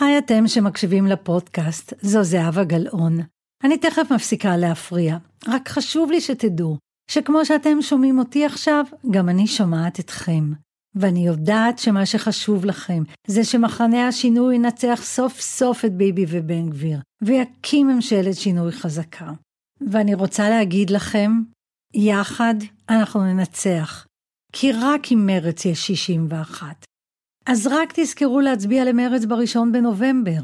היי אתם שמקשיבים לפודקאסט, זו זהבה גלאון. אני תכף מפסיקה להפריע, רק חשוב לי שתדעו שכמו שאתם שומעים אותי עכשיו, גם אני שומעת אתכם. ואני יודעת שמה שחשוב לכם זה שמחנה השינוי ינצח סוף סוף את ביבי ובן גביר, ויקים ממשלת שינוי חזקה. ואני רוצה להגיד לכם, יחד אנחנו ננצח, כי רק עם מרץ יש 61. אז רק תזכרו להצביע למרץ בראשון בנובמבר,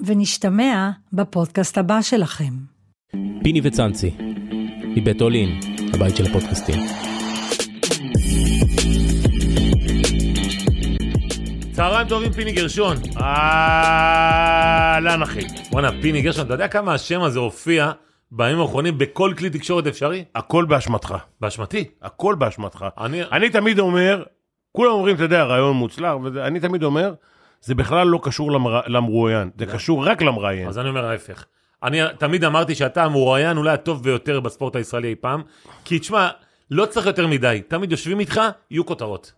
ונשתמע בפודקאסט הבא שלכם. פיני וצאנצי, מבית אולין, הבית של הפודקאסטים. צהריים טובים, פיני גרשון. אהלן, אחי. בואנה, פיני גרשון, אתה יודע כמה השם הזה הופיע בימים האחרונים בכל כלי תקשורת אפשרי? הכל באשמתך. באשמתי. הכל באשמתך. אני... אני תמיד אומר, כולם אומרים, אתה יודע, רעיון מוצלח, ואני תמיד אומר, זה בכלל לא קשור למר... למרואיין, זה קשור רק למראיין. אז אני אומר ההפך. אני תמיד אמרתי שאתה המרואיין אולי הטוב ביותר בספורט הישראלי אי פעם, כי תשמע, לא צריך יותר מדי, תמיד יושבים איתך, יהיו כותרות.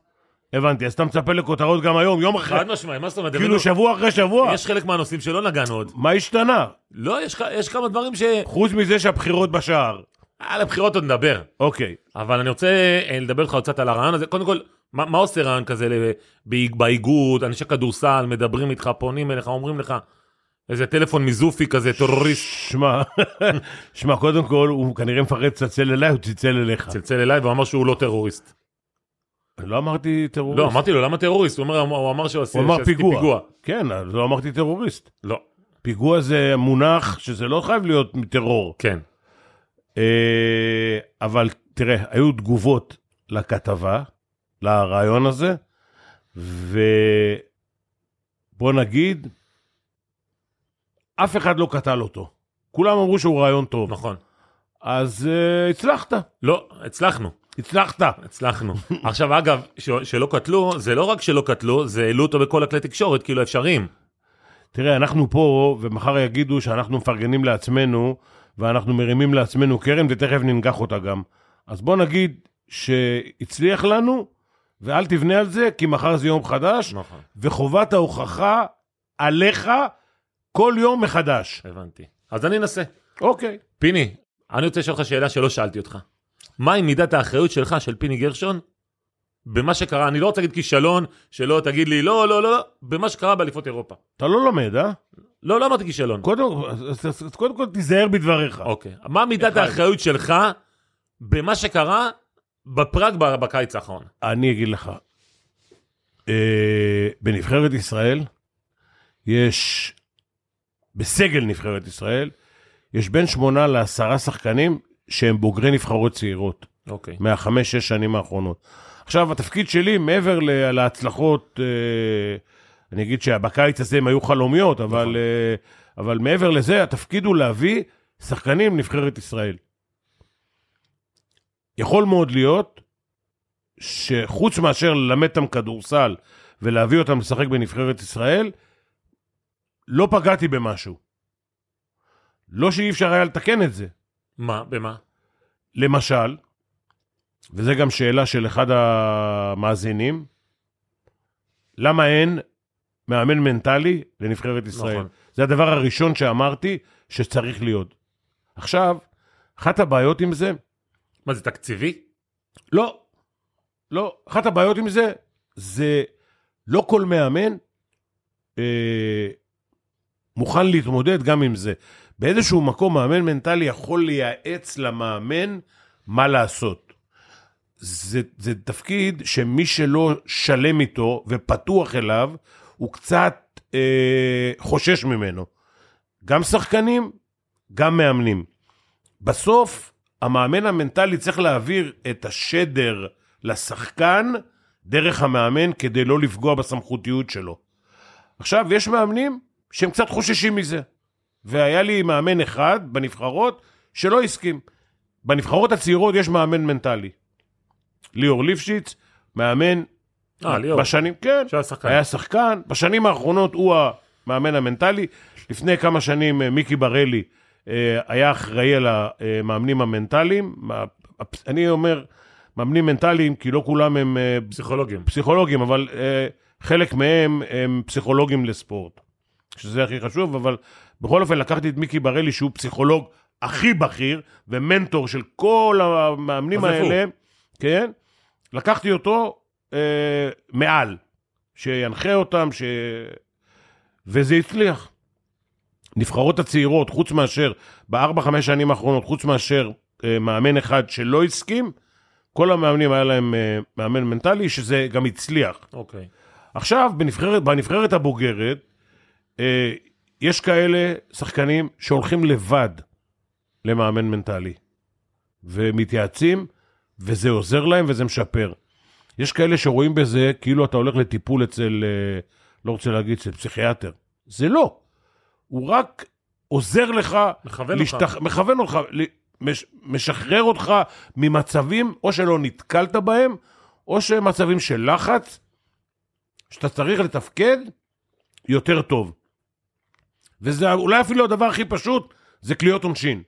הבנתי, אז אתה מצפה לכותרות גם היום, יום אחרי, חד משמעי, מה זאת אומרת? כאילו שבוע אחרי שבוע. יש חלק מהנושאים שלא נגענו עוד. מה השתנה? לא, יש, יש כמה דברים ש... חוץ מזה שהבחירות בשער. על הבחירות עוד נדבר. אוקיי. אבל אני רוצה אה, לדבר איתך קצת על הרעיון הזה. קודם כל, מה, מה עושה רעיון כזה באיגוד, אנשי כדורסל, מדברים איתך, פונים אליך, אומרים לך, איזה טלפון מזופי כזה, טרוריסט, שמע, שמע, קודם כל, הוא כנראה מפחד לצלצל אליי, הוא צלצל אליך. צלצל אליי ואמר שהוא לא טרוריסט. לא אמרתי טרוריסט. לא, אמרתי לו, למה טרוריסט? הוא אומר, הוא אמר שעשיתי אמר פיגוע. פיגוע. כן, אז לא אמרתי טרוריסט. לא, פיגוע זה מונח שזה לא חייב להיות מטרור. כן. אה, אבל תראה, היו תגובות לכתבה, לרעיון הזה, ובוא נגיד, אף אחד לא קטל אותו. כולם אמרו שהוא רעיון טוב. נכון. אז uh, הצלחת, לא, הצלחנו, הצלחת. הצלחנו. עכשיו, אגב, ש- שלא קטלו, זה לא רק שלא קטלו, זה העלו אותו בכל הכלי תקשורת, כאילו אפשריים. תראה, אנחנו פה, ומחר יגידו שאנחנו מפרגנים לעצמנו, ואנחנו מרימים לעצמנו קרן, ותכף ננגח אותה גם. אז בוא נגיד שהצליח לנו, ואל תבנה על זה, כי מחר זה יום חדש, נכון, וחובת ההוכחה עליך כל יום מחדש. הבנתי. אז אני אנסה. אוקיי. פיני, אני רוצה לשאול אותך שאלה שלא שאלתי אותך. מהי מידת האחריות שלך, של פיני גרשון, במה שקרה, אני לא רוצה להגיד כישלון, שלא תגיד לי לא, לא, לא, לא, במה שקרה באליפות אירופה. אתה לא לומד, אה? לא, לא אמרתי כישלון. קודם, קודם כל תיזהר בדבריך. אוקיי. מה מידת. האחריות שלך במה שקרה בפראג ב- בקיץ האחרון? אני אגיד לך, אה, בנבחרת ישראל יש, בסגל נבחרת ישראל, יש בין שמונה לעשרה שחקנים שהם בוגרי נבחרות צעירות, אוקיי. מהחמש-שש שנים האחרונות. עכשיו, התפקיד שלי, מעבר ל- להצלחות, אה, אני אגיד שבקיץ הזה הם היו חלומיות, אבל, נכון. אה, אבל מעבר לזה, התפקיד הוא להביא שחקנים לנבחרת ישראל. יכול מאוד להיות שחוץ מאשר ללמד אותם כדורסל ולהביא אותם לשחק בנבחרת ישראל, לא פגעתי במשהו. לא שאי אפשר היה לתקן את זה. מה? במה? למשל, וזו גם שאלה של אחד המאזינים, למה אין מאמן מנטלי לנבחרת ישראל? נכון. זה הדבר הראשון שאמרתי שצריך להיות. עכשיו, אחת הבעיות עם זה, מה זה תקציבי? לא, לא, אחת הבעיות עם זה, זה לא כל מאמן אה, מוכן להתמודד גם עם זה. באיזשהו מקום מאמן מנטלי יכול לייעץ למאמן מה לעשות. זה, זה תפקיד שמי שלא שלם איתו ופתוח אליו, הוא קצת אה, חושש ממנו. גם שחקנים, גם מאמנים. בסוף, המאמן המנטלי צריך להעביר את השדר לשחקן דרך המאמן כדי לא לפגוע בסמכותיות שלו. עכשיו, יש מאמנים שהם קצת חוששים מזה. והיה לי מאמן אחד בנבחרות שלא הסכים. בנבחרות הצעירות יש מאמן מנטלי. ליאור ליפשיץ, מאמן אה, ליאור. בשנים, כן, שהיה שחקן. היה שחקן. בשנים האחרונות הוא המאמן המנטלי. לפני כמה שנים אה, מיקי ברלי היה אחראי על המאמנים המנטליים. אני אומר מאמנים מנטליים, כי לא כולם הם אה, פסיכולוגים. פסיכולוגים, אבל אה, חלק מהם הם פסיכולוגים לספורט. שזה הכי חשוב, אבל בכל אופן לקחתי את מיקי בראלי, שהוא פסיכולוג הכי בכיר, ומנטור של כל המאמנים הוא? האלה, כן? לקחתי אותו אה, מעל, שינחה אותם, ש... וזה הצליח. נבחרות הצעירות, חוץ מאשר, בארבע, חמש שנים האחרונות, חוץ מאשר אה, מאמן אחד שלא הסכים, כל המאמנים היה להם אה, מאמן מנטלי, שזה גם הצליח. אוקיי. עכשיו, בנבחרת, בנבחרת הבוגרת, אה, יש כאלה שחקנים שהולכים לבד למאמן מנטלי, ומתייעצים, וזה עוזר להם וזה משפר. יש כאלה שרואים בזה כאילו אתה הולך לטיפול אצל, אה, לא רוצה להגיד, אצל פסיכיאטר. זה לא. הוא רק עוזר לך, מכוון אותך. להשתח... מכוון אותך, מש... משחרר אותך ממצבים, או שלא נתקלת בהם, או שהם מצבים של לחץ, שאתה צריך לתפקד יותר טוב. וזה אולי אפילו הדבר הכי פשוט, זה קליעות עונשין.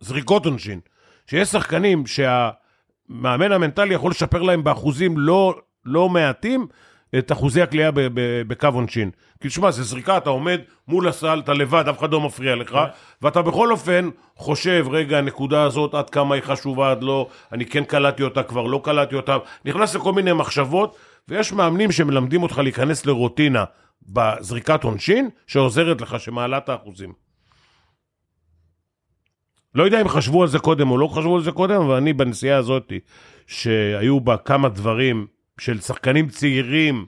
זריקות עונשין. שיש שחקנים שהמאמן המנטלי יכול לשפר להם באחוזים לא, לא מעטים את אחוזי הקליעה בקו עונשין. כי תשמע, זה זריקה, אתה עומד מול הסל, אתה לבד, אף אחד לא מפריע לך, ואתה בכל אופן חושב, רגע, הנקודה הזאת, עד כמה היא חשובה, עד לא, אני כן קלטתי אותה, כבר לא קלטתי אותה, נכנס לכל מיני מחשבות, ויש מאמנים שמלמדים אותך להיכנס לרוטינה בזריקת עונשין, שעוזרת לך, שמעלה את האחוזים. לא יודע אם חשבו על זה קודם או לא חשבו על זה קודם, אבל אני בנסיעה הזאת, שהיו בה כמה דברים של שחקנים צעירים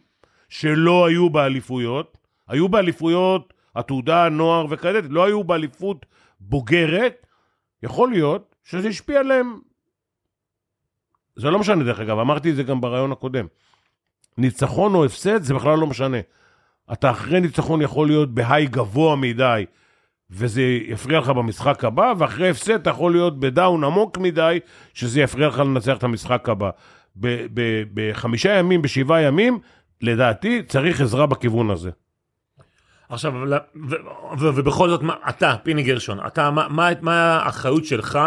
שלא היו באליפויות, היו באליפויות עתודה, נוער וכאלה, לא היו באליפות בוגרת, יכול להיות שזה השפיע עליהם. זה לא משנה דרך אגב, אמרתי את זה גם ברעיון הקודם. ניצחון או הפסד זה בכלל לא משנה. אתה אחרי ניצחון יכול להיות בהיי גבוה מדי, וזה יפריע לך במשחק הבא, ואחרי הפסד אתה יכול להיות בדאון עמוק מדי, שזה יפריע לך לנצח את המשחק הבא. ב- ב- בחמישה ימים, בשבעה ימים, לדעתי צריך עזרה בכיוון הזה. עכשיו, אבל- ו- ו- ובכל זאת, מה- אתה, פיני גרשון, אתה, מה- מה מה האחריות שלך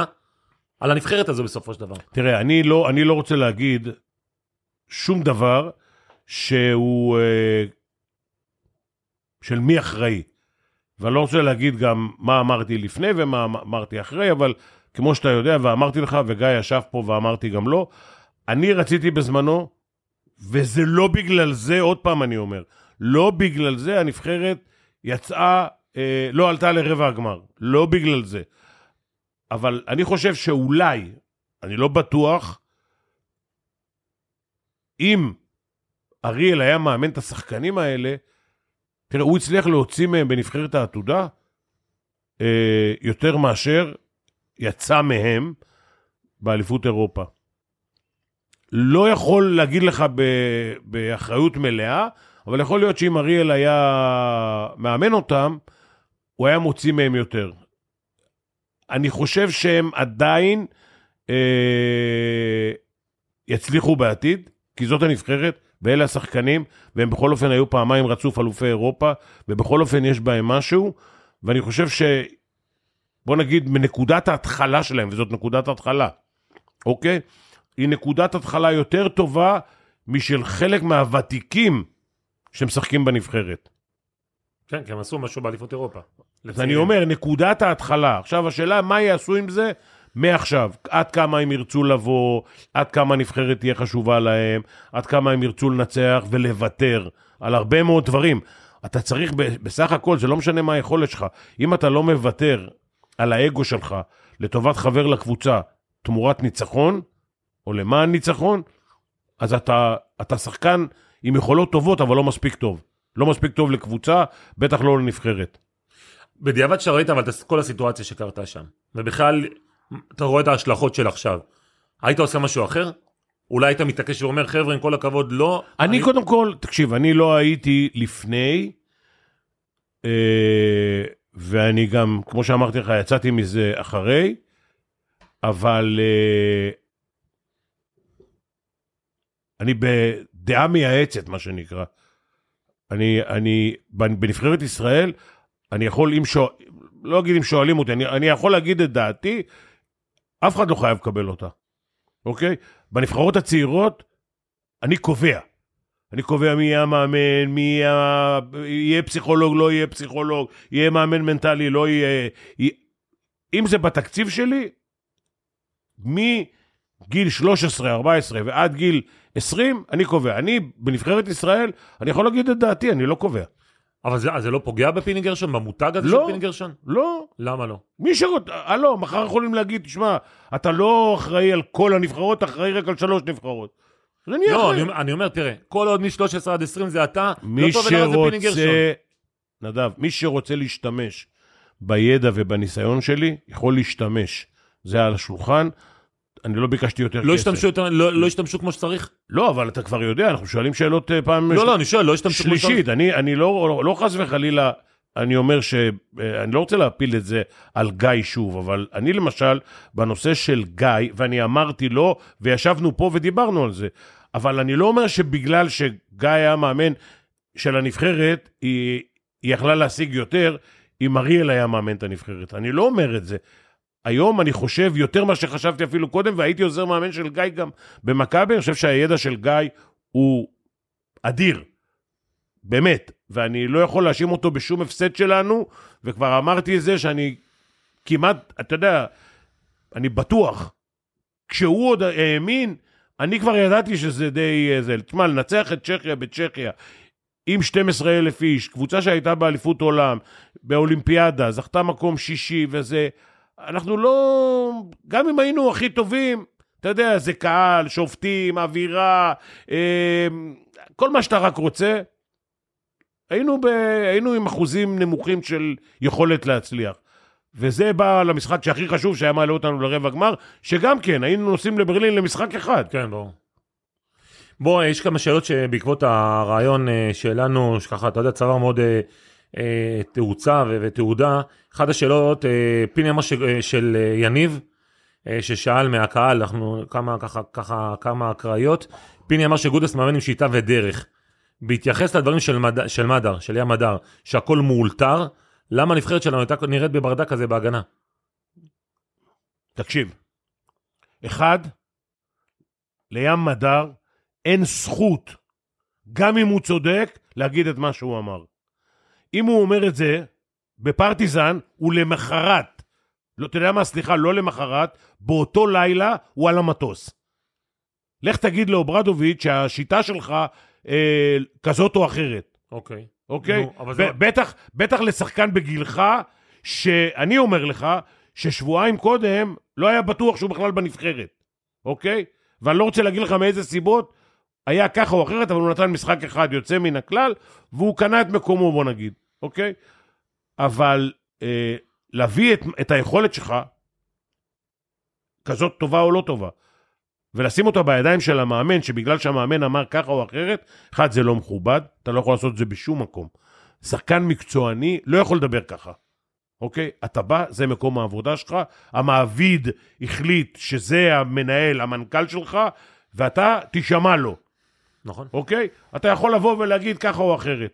על הנבחרת הזו בסופו של דבר? תראה, אני לא, אני לא רוצה להגיד שום דבר שהוא... אה, של מי אחראי. ואני לא רוצה להגיד גם מה אמרתי לפני ומה אמרתי אחרי, אבל כמו שאתה יודע, ואמרתי לך, וגיא ישב פה ואמרתי גם לו, אני רציתי בזמנו, וזה לא בגלל זה, עוד פעם אני אומר, לא בגלל זה הנבחרת יצאה, אה, לא עלתה לרבע הגמר, לא בגלל זה. אבל אני חושב שאולי, אני לא בטוח, אם אריאל היה מאמן את השחקנים האלה, תראה, הוא הצליח להוציא מהם בנבחרת העתודה אה, יותר מאשר יצא מהם באליפות אירופה. לא יכול להגיד לך ב, באחריות מלאה, אבל יכול להיות שאם אריאל היה מאמן אותם, הוא היה מוציא מהם יותר. אני חושב שהם עדיין אה, יצליחו בעתיד, כי זאת הנבחרת, ואלה השחקנים, והם בכל אופן היו פעמיים רצוף אלופי אירופה, ובכל אופן יש בהם משהו, ואני חושב ש... בוא נגיד, מנקודת ההתחלה שלהם, וזאת נקודת ההתחלה, אוקיי? היא נקודת התחלה יותר טובה משל חלק מהוותיקים שמשחקים בנבחרת. כן, כי הם עשו משהו באליפות אירופה. אז אני אומר, נקודת ההתחלה. עכשיו, השאלה, מה יעשו עם זה מעכשיו? עד כמה הם ירצו לבוא, עד כמה הנבחרת תהיה חשובה להם, עד כמה הם ירצו לנצח ולוותר על הרבה מאוד דברים. אתה צריך, בסך הכל, זה לא משנה מה היכולת שלך. אם אתה לא מוותר על האגו שלך לטובת חבר לקבוצה תמורת ניצחון, או למען ניצחון, אז אתה, אתה שחקן עם יכולות טובות, אבל לא מספיק טוב. לא מספיק טוב לקבוצה, בטח לא לנבחרת. בדיעבד שראית אבל את כל הסיטואציה שקרתה שם, ובכלל, אתה רואה את ההשלכות של עכשיו. היית עושה משהו אחר? אולי היית מתעקש ואומר, חבר'ה, עם כל הכבוד, לא. אני קודם כל, תקשיב, אני לא הייתי לפני, אה, ואני גם, כמו שאמרתי לך, יצאתי מזה אחרי, אבל אה, אני בדעה מייעצת, מה שנקרא. אני, אני, בנבחרת ישראל, אני יכול, אם שואל, לא אגיד אם שואלים אותי, אני, אני יכול להגיד את דעתי, אף אחד לא חייב לקבל אותה, אוקיי? בנבחרות הצעירות, אני קובע. אני קובע מי יהיה המאמן, מי יהיה, יהיה פסיכולוג, לא יהיה פסיכולוג, יהיה מאמן מנטלי, לא יהיה... אם זה בתקציב שלי, מגיל 13, 14 ועד גיל 20, אני קובע. אני, בנבחרת ישראל, אני יכול להגיד את דעתי, אני לא קובע. אבל זה, זה לא פוגע בפיני גרשון, במותג הזה לא. של פיני גרשון? לא, למה לא? מי שרוצה, הלו, מחר יכולים להגיד, תשמע, אתה לא אחראי על כל הנבחרות, אחראי רק על שלוש נבחרות. אני לא, אחראי. אני, אני אומר, תראה, כל עוד מ-13 עד 20 זה אתה, מי לא טוב ולמה זה פיני גרשון. נדב, מי שרוצה להשתמש בידע ובניסיון שלי, יכול להשתמש. זה על השולחן, אני לא ביקשתי יותר לא כסף. השתמשו יותר, לא, לא השתמשו כמו שצריך? לא, אבל אתה כבר יודע, אנחנו שואלים שאלות אה, פעם לא, לא, אני שואל, לא השתמשו כמו שצריך? שלישית. אני, אני לא, לא, לא חס וחלילה, אני אומר ש... אה, אני לא רוצה להפיל את זה על גיא שוב, אבל אני למשל, בנושא של גיא, ואני אמרתי לו, וישבנו פה ודיברנו על זה, אבל אני לא אומר שבגלל שגיא היה מאמן של הנבחרת, היא, היא יכלה להשיג יותר אם אריאל היה מאמן את הנבחרת. אני לא אומר את זה. היום אני חושב יותר ממה שחשבתי אפילו קודם, והייתי עוזר מאמן של גיא גם במכבי, אני חושב שהידע של גיא הוא אדיר. באמת. ואני לא יכול להאשים אותו בשום הפסד שלנו, וכבר אמרתי את זה שאני כמעט, אתה יודע, אני בטוח, כשהוא עוד האמין, אני כבר ידעתי שזה די... אה, זה, תשמע, לנצח את צ'כיה בצ'כיה, עם 12 אלף איש, קבוצה שהייתה באליפות עולם, באולימפיאדה, זכתה מקום שישי וזה, אנחנו לא... גם אם היינו הכי טובים, אתה יודע, זה קהל, שופטים, אווירה, אה, כל מה שאתה רק רוצה, היינו, ב... היינו עם אחוזים נמוכים של יכולת להצליח. וזה בא למשחק שהכי חשוב, שהיה מעלה אותנו לרבע גמר, שגם כן, היינו נוסעים לברלין למשחק אחד. כן, ברור. בוא, יש כמה שאלות שבעקבות הרעיון אה, שלנו, שככה, אתה יודע, צבר מאוד אה, תאוצה ו- ותעודה. אחת השאלות, אה, פיני אמר אה, של אה, יניב, אה, ששאל מהקהל, אנחנו כמה, ככה, ככה, כמה אקראיות. פיני אמר שגודס מאמן עם שיטה ודרך. בהתייחס לדברים של, מד... של מדר, של ים מדר, שהכל מאולתר, למה הנבחרת שלנו הייתה נראית בברדק כזה בהגנה? תקשיב, אחד, לים מדר אין זכות, גם אם הוא צודק, להגיד את מה שהוא אמר. אם הוא אומר את זה בפרטיזן, הוא למחרת, לא, אתה יודע מה, סליחה, לא למחרת, באותו לילה הוא על המטוס. לך תגיד לאוברדוביץ' שהשיטה שלך אה, כזאת או אחרת. אוקיי. אוקיי? נו, אבל זה- בטח, בטח לשחקן בגילך, שאני אומר לך, ששבועיים קודם לא היה בטוח שהוא בכלל בנבחרת, אוקיי? ואני לא רוצה להגיד לך מאיזה סיבות, היה ככה או אחרת, אבל הוא נתן משחק אחד יוצא מן הכלל, והוא קנה את מקומו, בוא נגיד, אוקיי? אבל אה, להביא את, את היכולת שלך, כזאת טובה או לא טובה, ולשים אותה בידיים של המאמן, שבגלל שהמאמן אמר ככה או אחרת, אחד, זה לא מכובד, אתה לא יכול לעשות את זה בשום מקום. שחקן מקצועני לא יכול לדבר ככה, אוקיי? אתה בא, זה מקום העבודה שלך, המעביד החליט שזה המנהל, המנכ"ל שלך, ואתה תשמע לו, נכון. אוקיי? אתה יכול לבוא ולהגיד ככה או אחרת,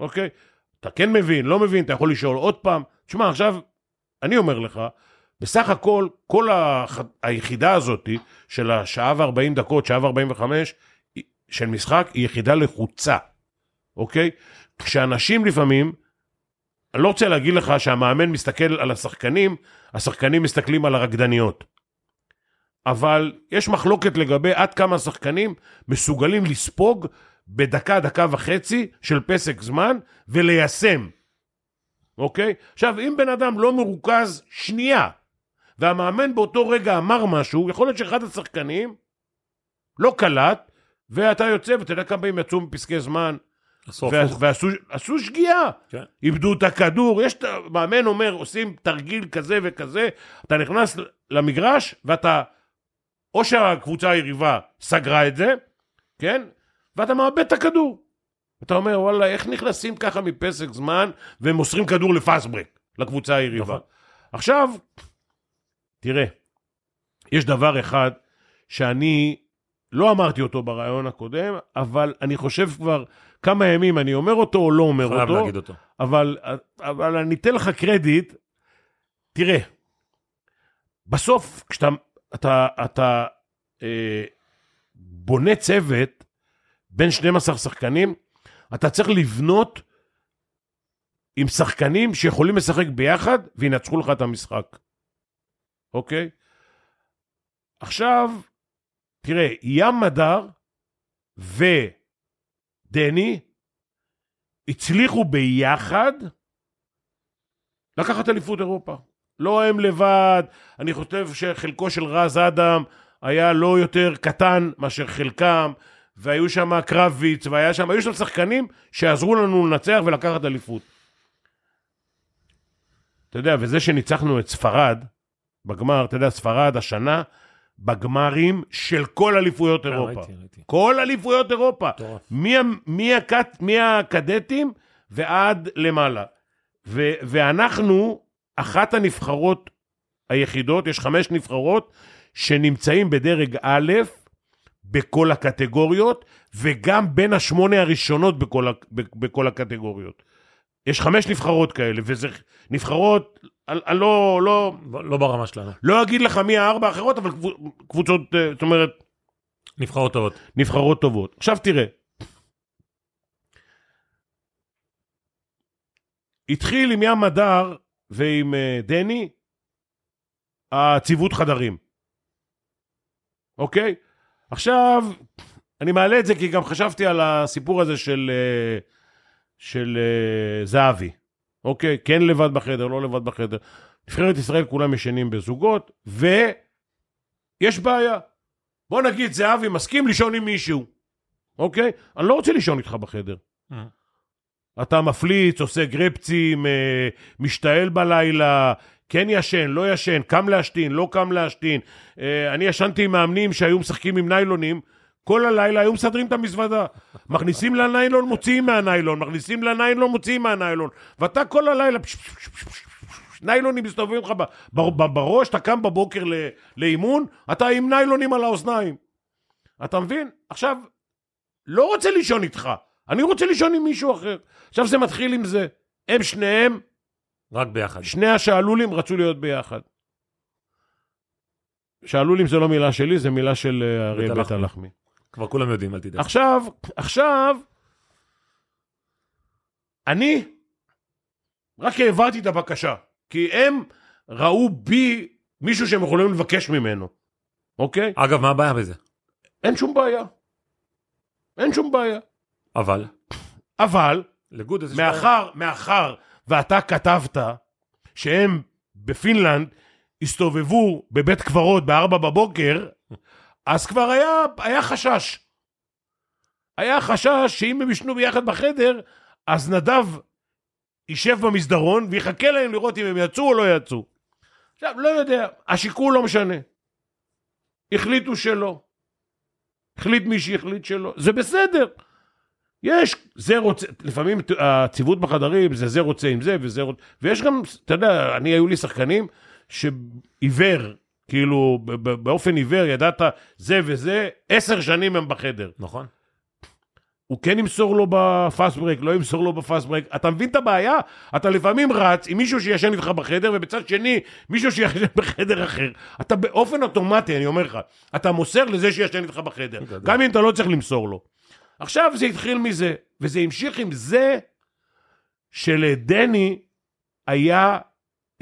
אוקיי? אתה כן מבין, לא מבין, אתה יכול לשאול עוד פעם. תשמע, עכשיו, אני אומר לך, בסך הכל, כל הח... היחידה הזאת של השעה ו-40 דקות, שעה ו-45 של משחק, היא יחידה לחוצה, אוקיי? כשאנשים לפעמים, אני לא רוצה להגיד לך שהמאמן מסתכל על השחקנים, השחקנים מסתכלים על הרקדניות. אבל יש מחלוקת לגבי עד כמה שחקנים מסוגלים לספוג בדקה, דקה וחצי של פסק זמן וליישם, אוקיי? עכשיו, אם בן אדם לא מרוכז שנייה, והמאמן באותו רגע אמר משהו, יכול להיות שאחד השחקנים לא קלט, ואתה יוצא, ואתה יודע כמה פעמים יצאו מפסקי זמן, וה-. ועשו עשו שגיאה. כן. איבדו את הכדור, יש, מאמן אומר, עושים תרגיל כזה וכזה, אתה נכנס למגרש, ואתה, או שהקבוצה היריבה סגרה את זה, כן? ואתה מאבד את הכדור. אתה אומר, וואלה, איך נכנסים ככה מפסק זמן ומוסרים כדור לפאסברק לקבוצה היריבה? נכון. עכשיו, תראה, יש דבר אחד שאני לא אמרתי אותו ברעיון הקודם, אבל אני חושב כבר כמה ימים אני אומר אותו או לא אומר חייב אותו, להגיד אותו. אבל, אבל אני אתן לך קרדיט. תראה, בסוף כשאתה אתה, אתה, אה, בונה צוות בין 12 שחקנים, אתה צריך לבנות עם שחקנים שיכולים לשחק ביחד וינצחו לך את המשחק, אוקיי? עכשיו, תראה, ים מדר ודני הצליחו ביחד לקחת אליפות אירופה. לא הם לבד, אני חושב שחלקו של רז אדם היה לא יותר קטן מאשר חלקם, והיו שם קרביץ, והיה שם, היו שם שחקנים שעזרו לנו לנצח ולקחת אליפות. אתה יודע, וזה שניצחנו את ספרד בגמר, אתה יודע, ספרד השנה, בגמרים של כל אליפויות אה, אירופה. ראיתי, ראיתי. כל אליפויות אירופה. מטורף. מי, ה- מי, הקט, מי הקדטים ועד למעלה. ו, ואנחנו אחת הנבחרות היחידות, יש חמש נבחרות, שנמצאים בדרג א' בכל הקטגוריות, וגם בין השמונה הראשונות בכל, בכל הקטגוריות. יש חמש נבחרות כאלה, וזה נבחרות, אני אני לא, לא, לא ברמה שלנו. לא אגיד לך מי הארבע האחרות, אבל קבוצ- קבוצות, אה, זאת אומרת, נבחרות טובות. נבחרות טובות. עכשיו תראה, התחיל עם ים מדר ועם אה, דני הציוות חדרים, אוקיי? עכשיו, אני מעלה את זה כי גם חשבתי על הסיפור הזה של, אה, של אה, זהבי, אוקיי? כן לבד בחדר, לא לבד בחדר. נבחרת ישראל כולם ישנים בזוגות, ויש בעיה. בוא נגיד זהבי מסכים לישון עם מישהו, אוקיי? אני לא רוצה לישון איתך בחדר. אתה מפליץ, עושה גרפצים, אה, משתעל בלילה, כן ישן, לא ישן, קם להשתין, לא קם להשתין. אה, אני ישנתי עם מאמנים שהיו משחקים עם ניילונים, כל הלילה היו מסדרים את המזוודה. מכניסים לניילון, מוציאים מהניילון, מכניסים לניילון, מוציאים מהניילון. ואתה כל הלילה, ניילונים מסתובבים לך בראש, אתה קם בבוקר לאימון, אתה עם ניילונים על האוזניים. אתה מבין? עכשיו, לא רוצה לישון איתך, אני רוצה לישון עם מישהו אחר. עכשיו זה מתחיל עם זה. הם שניהם, רק ביחד. שני השעלולים רצו להיות ביחד. שעלולים זה לא מילה שלי, זה מילה של אה, אריה בית. הלחמי. כבר כולם יודעים, אל תדאג. עכשיו, עכשיו, אני רק העברתי את הבקשה, כי הם ראו בי מישהו שהם יכולים לבקש ממנו, אוקיי? אגב, מה הבעיה בזה? אין שום בעיה. אין שום בעיה. אבל, אבל, לגוד איזה. מאחר, מאחר ואתה כתבת שהם בפינלנד הסתובבו בבית קברות בארבע בבוקר, אז כבר היה, היה חשש. היה חשש שאם הם ישנו ביחד בחדר, אז נדב יישב במסדרון ויחכה להם לראות אם הם יצאו או לא יצאו. עכשיו, לא יודע, השיקול לא משנה. החליטו שלא. החליט מי שהחליט שלא. זה בסדר. יש, זה רוצה, לפעמים הציוות בחדרים זה זה רוצה עם זה וזה רוצה, ויש גם, אתה יודע, אני, היו לי שחקנים שעיוור, כאילו, באופן עיוור, ידעת, זה וזה, עשר שנים הם בחדר. נכון. הוא כן ימסור לו ב fast break, לא ימסור לו ב fast break. אתה מבין את הבעיה? אתה לפעמים רץ עם מישהו שישן איתך בחדר, ובצד שני, מישהו שישן בחדר אחר. אתה באופן אוטומטי, אני אומר לך, אתה מוסר לזה שישן איתך בחדר, גדול. גם אם אתה לא צריך למסור לו. עכשיו זה התחיל מזה, וזה המשיך עם זה שלדני היה,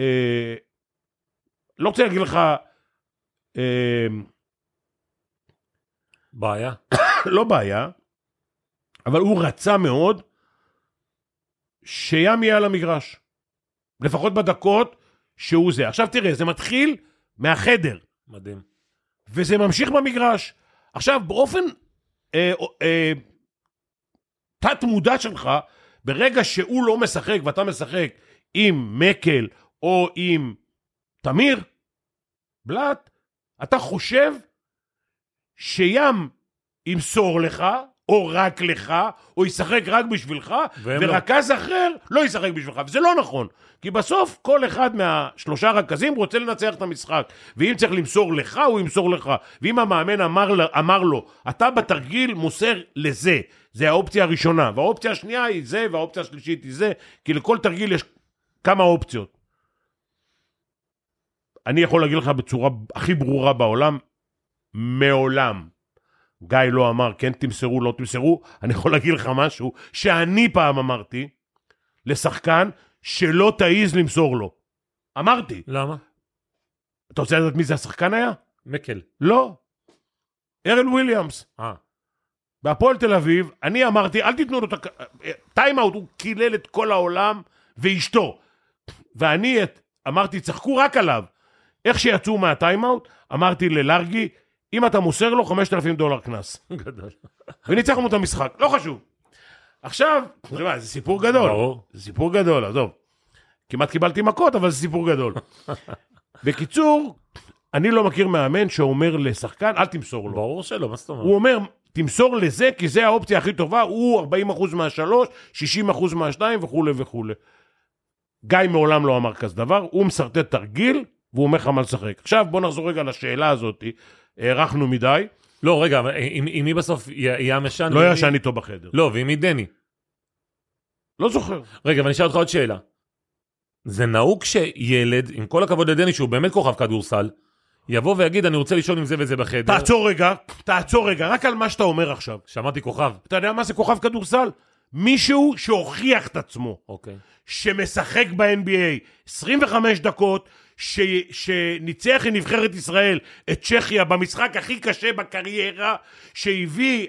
אה, לא רוצה להגיד לך, אה, בעיה. לא בעיה, אבל הוא רצה מאוד שים יהיה על המגרש. לפחות בדקות שהוא זה. עכשיו תראה, זה מתחיל מהחדר, מדהים. וזה ממשיך במגרש. עכשיו, באופן אה, אה, תת-מודע שלך, ברגע שהוא לא משחק ואתה משחק עם מקל או עם תמיר, בלאט, אתה חושב שים ימסור לך, או רק לך, או ישחק רק בשבילך, לא. ורכז אחר לא ישחק בשבילך, וזה לא נכון. כי בסוף כל אחד מהשלושה רכזים רוצה לנצח את המשחק. ואם צריך למסור לך, הוא ימסור לך. ואם המאמן אמר, אמר לו, אתה בתרגיל מוסר לזה, זה האופציה הראשונה. והאופציה השנייה היא זה, והאופציה השלישית היא זה, כי לכל תרגיל יש כמה אופציות. אני יכול להגיד לך בצורה הכי ברורה בעולם, מעולם, גיא לא אמר כן תמסרו, לא תמסרו, אני יכול להגיד לך משהו שאני פעם אמרתי לשחקן שלא תעז למסור לו. אמרתי. למה? אתה רוצה לדעת מי זה השחקן היה? מקל. לא. ארון וויליאמס. אה. בהפועל תל אביב, אני אמרתי, אל תיתנו לו את ה... time out, הוא קילל את כל העולם ואשתו. ואני את, אמרתי, צחקו רק עליו. איך שיצאו מהטיימאוט, אמרתי ללארגי, אם אתה מוסר לו 5,000 דולר קנס. גדול. וניצחנו את המשחק, לא חשוב. עכשיו, מה, זה סיפור גדול. ברור. זה סיפור גדול, עזוב. כמעט קיבלתי מכות, אבל זה סיפור גדול. בקיצור, אני לא מכיר מאמן שאומר לשחקן, אל תמסור לו. ברור שלא, מה זאת אומרת? הוא אומר, תמסור לזה, כי זה האופציה הכי טובה, הוא 40% מהשלוש, 60% מהשניים וכולי וכולי. גיא מעולם לא אמר כזה דבר, הוא משרטט תרגיל, והוא אומר לך מה לשחק. עכשיו בוא נחזור רגע לשאלה הזאת, הארכנו מדי, לא, רגע, אבל עם עם מי בסוף יהיה המשן? לא ישן איתו בחדר. לא, ועם מי דני? לא זוכר. רגע, ואני אשאל אותך עוד שאלה. זה נהוג שילד, עם כל הכבוד לדני, שהוא באמת כוכב כדורסל, יבוא ויגיד, אני רוצה לישון עם זה וזה בחדר. תעצור רגע, תעצור רגע, רק על מה שאתה אומר עכשיו. שמעתי כוכב. אתה יודע מה זה כוכב כדורסל? מישהו שהוכיח את עצמו, אוקיי. שמשחק ב-NBA 25 דקות, ש... שניצח עם נבחרת ישראל את צ'כיה במשחק הכי קשה בקריירה, שהביא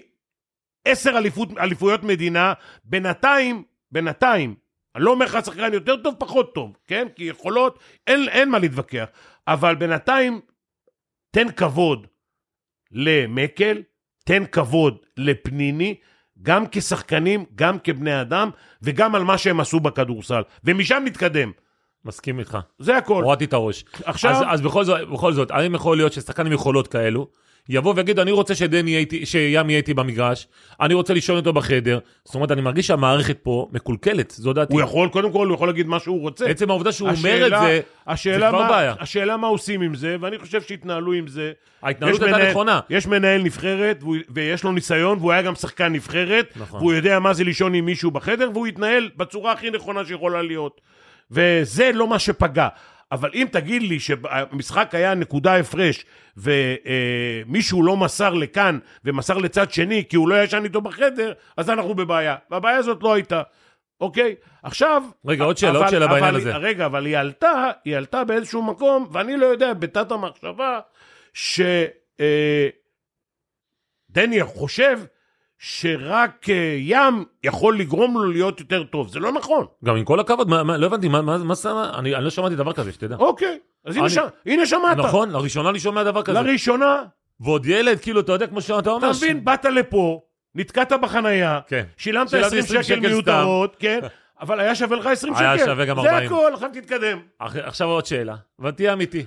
עשר אליפות, אליפויות מדינה, בינתיים, בינתיים, אני לא אומר לך שחקן יותר טוב, פחות טוב, כן? כי יכולות, אין, אין מה להתווכח, אבל בינתיים, תן כבוד למקל, תן כבוד לפניני, גם כשחקנים, גם כבני אדם, וגם על מה שהם עשו בכדורסל. ומשם נתקדם. מסכים איתך. זה הכל. הורדתי את הראש. עכשיו- אז, אז בכל, זאת, בכל זאת, האם יכול להיות ששחקן עם יכולות כאלו, יבוא ויגיד, אני רוצה שדני יהיה איתי, שים יהיה איתי במגרש, אני רוצה לישון איתו בחדר. זאת אומרת, אני מרגיש שהמערכת פה מקולקלת, זו דעתי. הוא יכול, קודם כל, הוא יכול להגיד מה שהוא רוצה. עצם העובדה שהוא אומר את זה, השאלה זה כבר מה, בעיה. השאלה מה עושים עם זה, ואני חושב שהתנהלו עם זה. ההתנהלות הייתה נכונה. יש מנהל נבחרת, והוא- ויש לו ניסיון, והוא היה גם שחקן נבחרת, נכון. והוא יודע מה זה לישון עם מישהו בחדר, והוא התנהל בצורה הכי נכונה שיכולה להיות. וזה לא מה שפגע. אבל אם תגיד לי שהמשחק היה נקודה הפרש, ומישהו לא מסר לכאן ומסר לצד שני כי הוא לא ישן איתו בחדר, אז אנחנו בבעיה. והבעיה הזאת לא הייתה. אוקיי? עכשיו... רגע, עוד שאלה, עוד שאלה בעניין הזה. רגע, אבל היא עלתה, היא עלתה באיזשהו מקום, ואני לא יודע, בתת המחשבה, ש... אה, דני חושב שרק אה, ים יכול לגרום לו להיות יותר טוב. זה לא נכון. גם עם כל הכבוד, מה, מה, לא הבנתי, מה, מה, מה, מה, אני, אני לא שמעתי דבר כזה, שתדע. אוקיי, אז הנה, אני- ש... הנה שמעת. נכון, לראשונה אני שומע דבר כזה. לראשונה, ועוד ילד, כאילו, אתה יודע, כמו שאתה אומר. אתה מבין, באת לפה, נתקעת בחנייה, כן. שילמת שילמתי 20 20 שקל שקל מיותרות, כן, אבל היה שווה לך 20 שקל. היה שווה גם זה 40. הכל, עכשיו תתקדם. אח- עכשיו עוד שאלה, ותהיה אמיתי.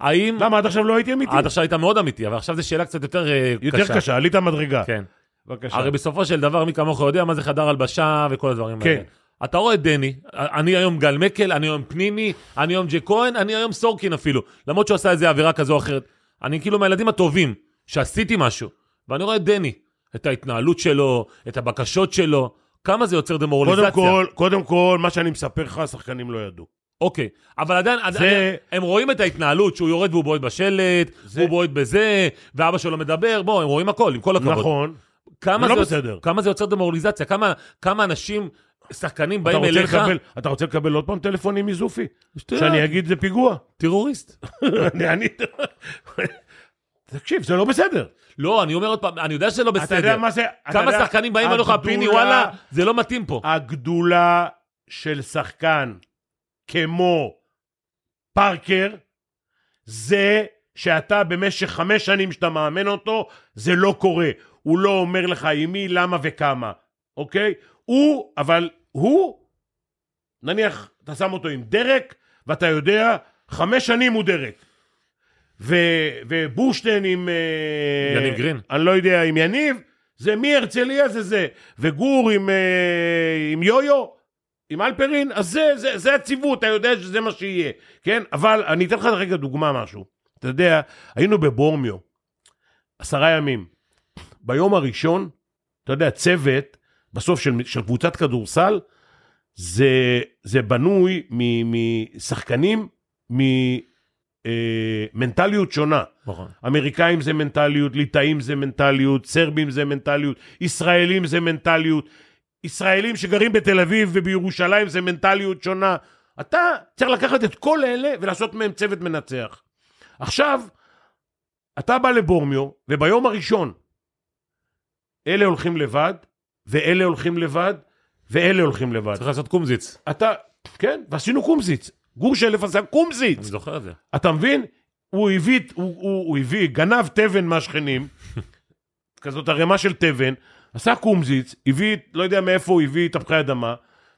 האם... למה עד עכשיו לא הייתי אמיתי? עד עכשיו היית מאוד אמיתי, אבל עכשיו זו שאלה קצת יותר אה, קשה. יותר קשה, עלית מדרגה. כן. בבקשה. הרי בסופו של דבר, מי כמוך יודע מה זה חדר הלבשה וכל הדברים כן. האלה. אתה רואה את דני, אני היום גל מקל, אני היום פניני, אני היום ג'ק כהן, אני היום סורקין אפילו. למרות שהוא עשה איזה עבירה כזו או אחרת. אני כאילו מהילדים הטובים, שעשיתי משהו. ואני רואה את דני, את ההתנהלות שלו, את הבקשות שלו, כמה זה יוצר דמורליזציה. קודם כל, קודם כל, מה שאני מספר לך, השחקנים לא ידעו. אוקיי, אבל עדיין, זה- עדיין הם רואים את ההתנהלות, שהוא יורד והוא בועט בשלט, זה- הוא בועט בזה, ואבא שלו מדבר, בוא, הם רואים הכל, עם כל הכבוד. נכון. כמה זה לא זה, בסדר. כמה זה יוצר דמורליזציה, כמה, כמה אנשים, שחקנים אתה באים רוצה, אליך, לקבל, אתה רוצה לקבל עוד פעם טלפונים מזופי? שטויות. שאני אגיד זה פיגוע? טרוריסט. אני... אני- תקשיב, זה לא בסדר. לא, אני אומר עוד פעם, אני יודע שזה לא בסדר. אתה יודע מה זה... אתה כמה שחקנים באים הגדולה- פיני, וואלה, זה לא מתאים פה. הגדולה של שחקן כמו פארקר, זה שאתה במשך חמש שנים שאתה מאמן אותו, זה לא קורה. הוא לא אומר לך עם מי, למה וכמה, אוקיי? הוא, אבל הוא, נניח, אתה שם אותו עם דרק, ואתה יודע, חמש שנים הוא דרק. ו, ובורשטיין עם... אה, יניב גרין. אני לא יודע, עם יניב, זה מהרצליה זה זה. וגור עם, אה, עם יויו, עם אלפרין, אז זה, זה, זה הציוות, אתה יודע שזה מה שיהיה, כן? אבל אני אתן לך רגע דוגמה משהו. אתה יודע, היינו בבורמיו, עשרה ימים. ביום הראשון, אתה יודע, צוות, בסוף של, של קבוצת כדורסל, זה, זה בנוי משחקנים ממנטליות שונה. נכון. אמריקאים זה מנטליות, ליטאים זה מנטליות, סרבים זה מנטליות, ישראלים זה מנטליות, ישראלים שגרים בתל אביב ובירושלים זה מנטליות שונה. אתה צריך לקחת את כל אלה ולעשות מהם צוות מנצח. עכשיו, אתה בא לבורמיו, וביום הראשון אלה הולכים לבד, ואלה הולכים לבד, ואלה הולכים לבד. צריך לעשות קומזיץ. אתה, כן, ועשינו קומזיץ. גור שלף עשה אני קומזיץ. זוכר את זה. אתה מבין? הוא הביא, הוא, הוא, הוא הביא, גנב תבן מהשכנים, כזאת ערימה של תבן, עשה קומזיץ, הביא, לא יודע מאיפה הוא הביא תפוחי אדמה,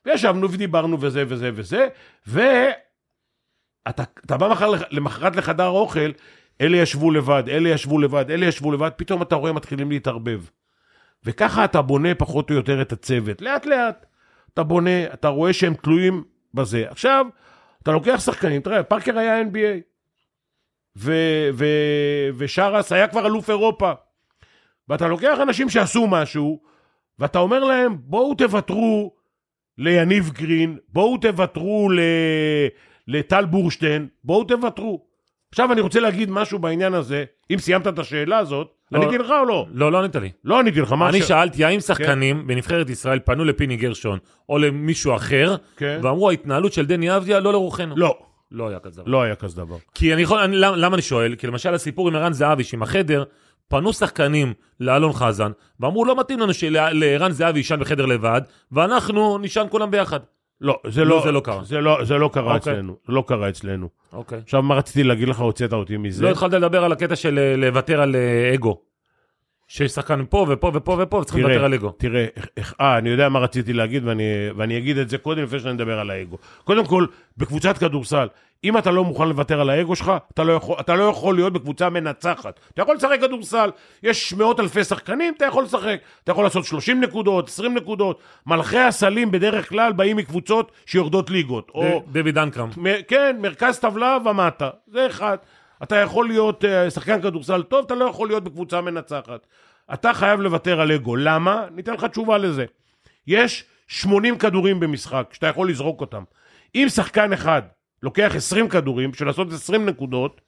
וישבנו ודיברנו וזה וזה וזה, ואתה אתה בא מחר, למחרת לחדר אוכל, אלה ישבו לבד, אלה ישבו לבד, אלה ישבו לבד, פתאום אתה רואה מתחילים להתערבב. וככה אתה בונה פחות או יותר את הצוות, לאט לאט. אתה בונה, אתה רואה שהם תלויים בזה. עכשיו, אתה לוקח שחקנים, תראה, פארקר היה NBA, ו- ו- ושרס היה כבר אלוף אירופה. ואתה לוקח אנשים שעשו משהו, ואתה אומר להם, בואו תוותרו ליניב גרין, בואו תוותרו לטל בורשטיין, בואו תוותרו. עכשיו אני רוצה להגיד משהו בעניין הזה, אם סיימת את השאלה הזאת, לא. עניתי לך או לא? לא, לא ענית לי. לא עניתי לך, מה אני ש- שאלתי האם שחקנים בנבחרת ישראל פנו לפיני גרשון או למישהו אחר, כן. ואמרו ההתנהלות של דני אבדיה לא לרוחנו. לא, לא היה כזה דבר. לא היה כזה דבר. כי אני יכול, אני, למה, למה אני שואל? כי למשל הסיפור עם ערן זהבי, שעם החדר, פנו שחקנים לאלון חזן, ואמרו לא מתאים לנו שלערן זהבי יישן בחדר לבד, ואנחנו נישן כולם ביחד. לא, זה לא, זה לא קרה. זה לא, זה לא קרה אוקיי. אצלנו, לא קרה אצלנו. אוקיי. עכשיו, מה רציתי להגיד לך, הוצאת אותי מזה. לא התחלת לדבר על הקטע של אה, לוותר על אה, אגו. שיש שחקן פה ופה ופה ופה, וצריכים לוותר על אגו. תראה, אה, אני יודע מה רציתי להגיד, ואני, ואני אגיד את זה קודם לפני שאני אדבר על האגו. קודם כל, בקבוצת כדורסל, אם אתה לא מוכן לוותר על האגו שלך, אתה לא יכול, אתה לא יכול להיות בקבוצה מנצחת. אתה יכול לשחק כדורסל, יש מאות אלפי שחקנים, אתה יכול לשחק. אתה יכול לעשות 30 נקודות, 20 נקודות. מלכי הסלים בדרך כלל באים מקבוצות שיורדות ליגות. או, דויד אנקרם. מ- כן, מרכז טבלה ומטה, זה אחד. אתה יכול להיות uh, שחקן כדורסל טוב, אתה לא יכול להיות בקבוצה מנצחת. אתה חייב לוותר על אגו. למה? ניתן לך תשובה לזה. יש 80 כדורים במשחק, שאתה יכול לזרוק אותם. אם שחקן אחד לוקח 20 כדורים בשביל לעשות 20 נקודות,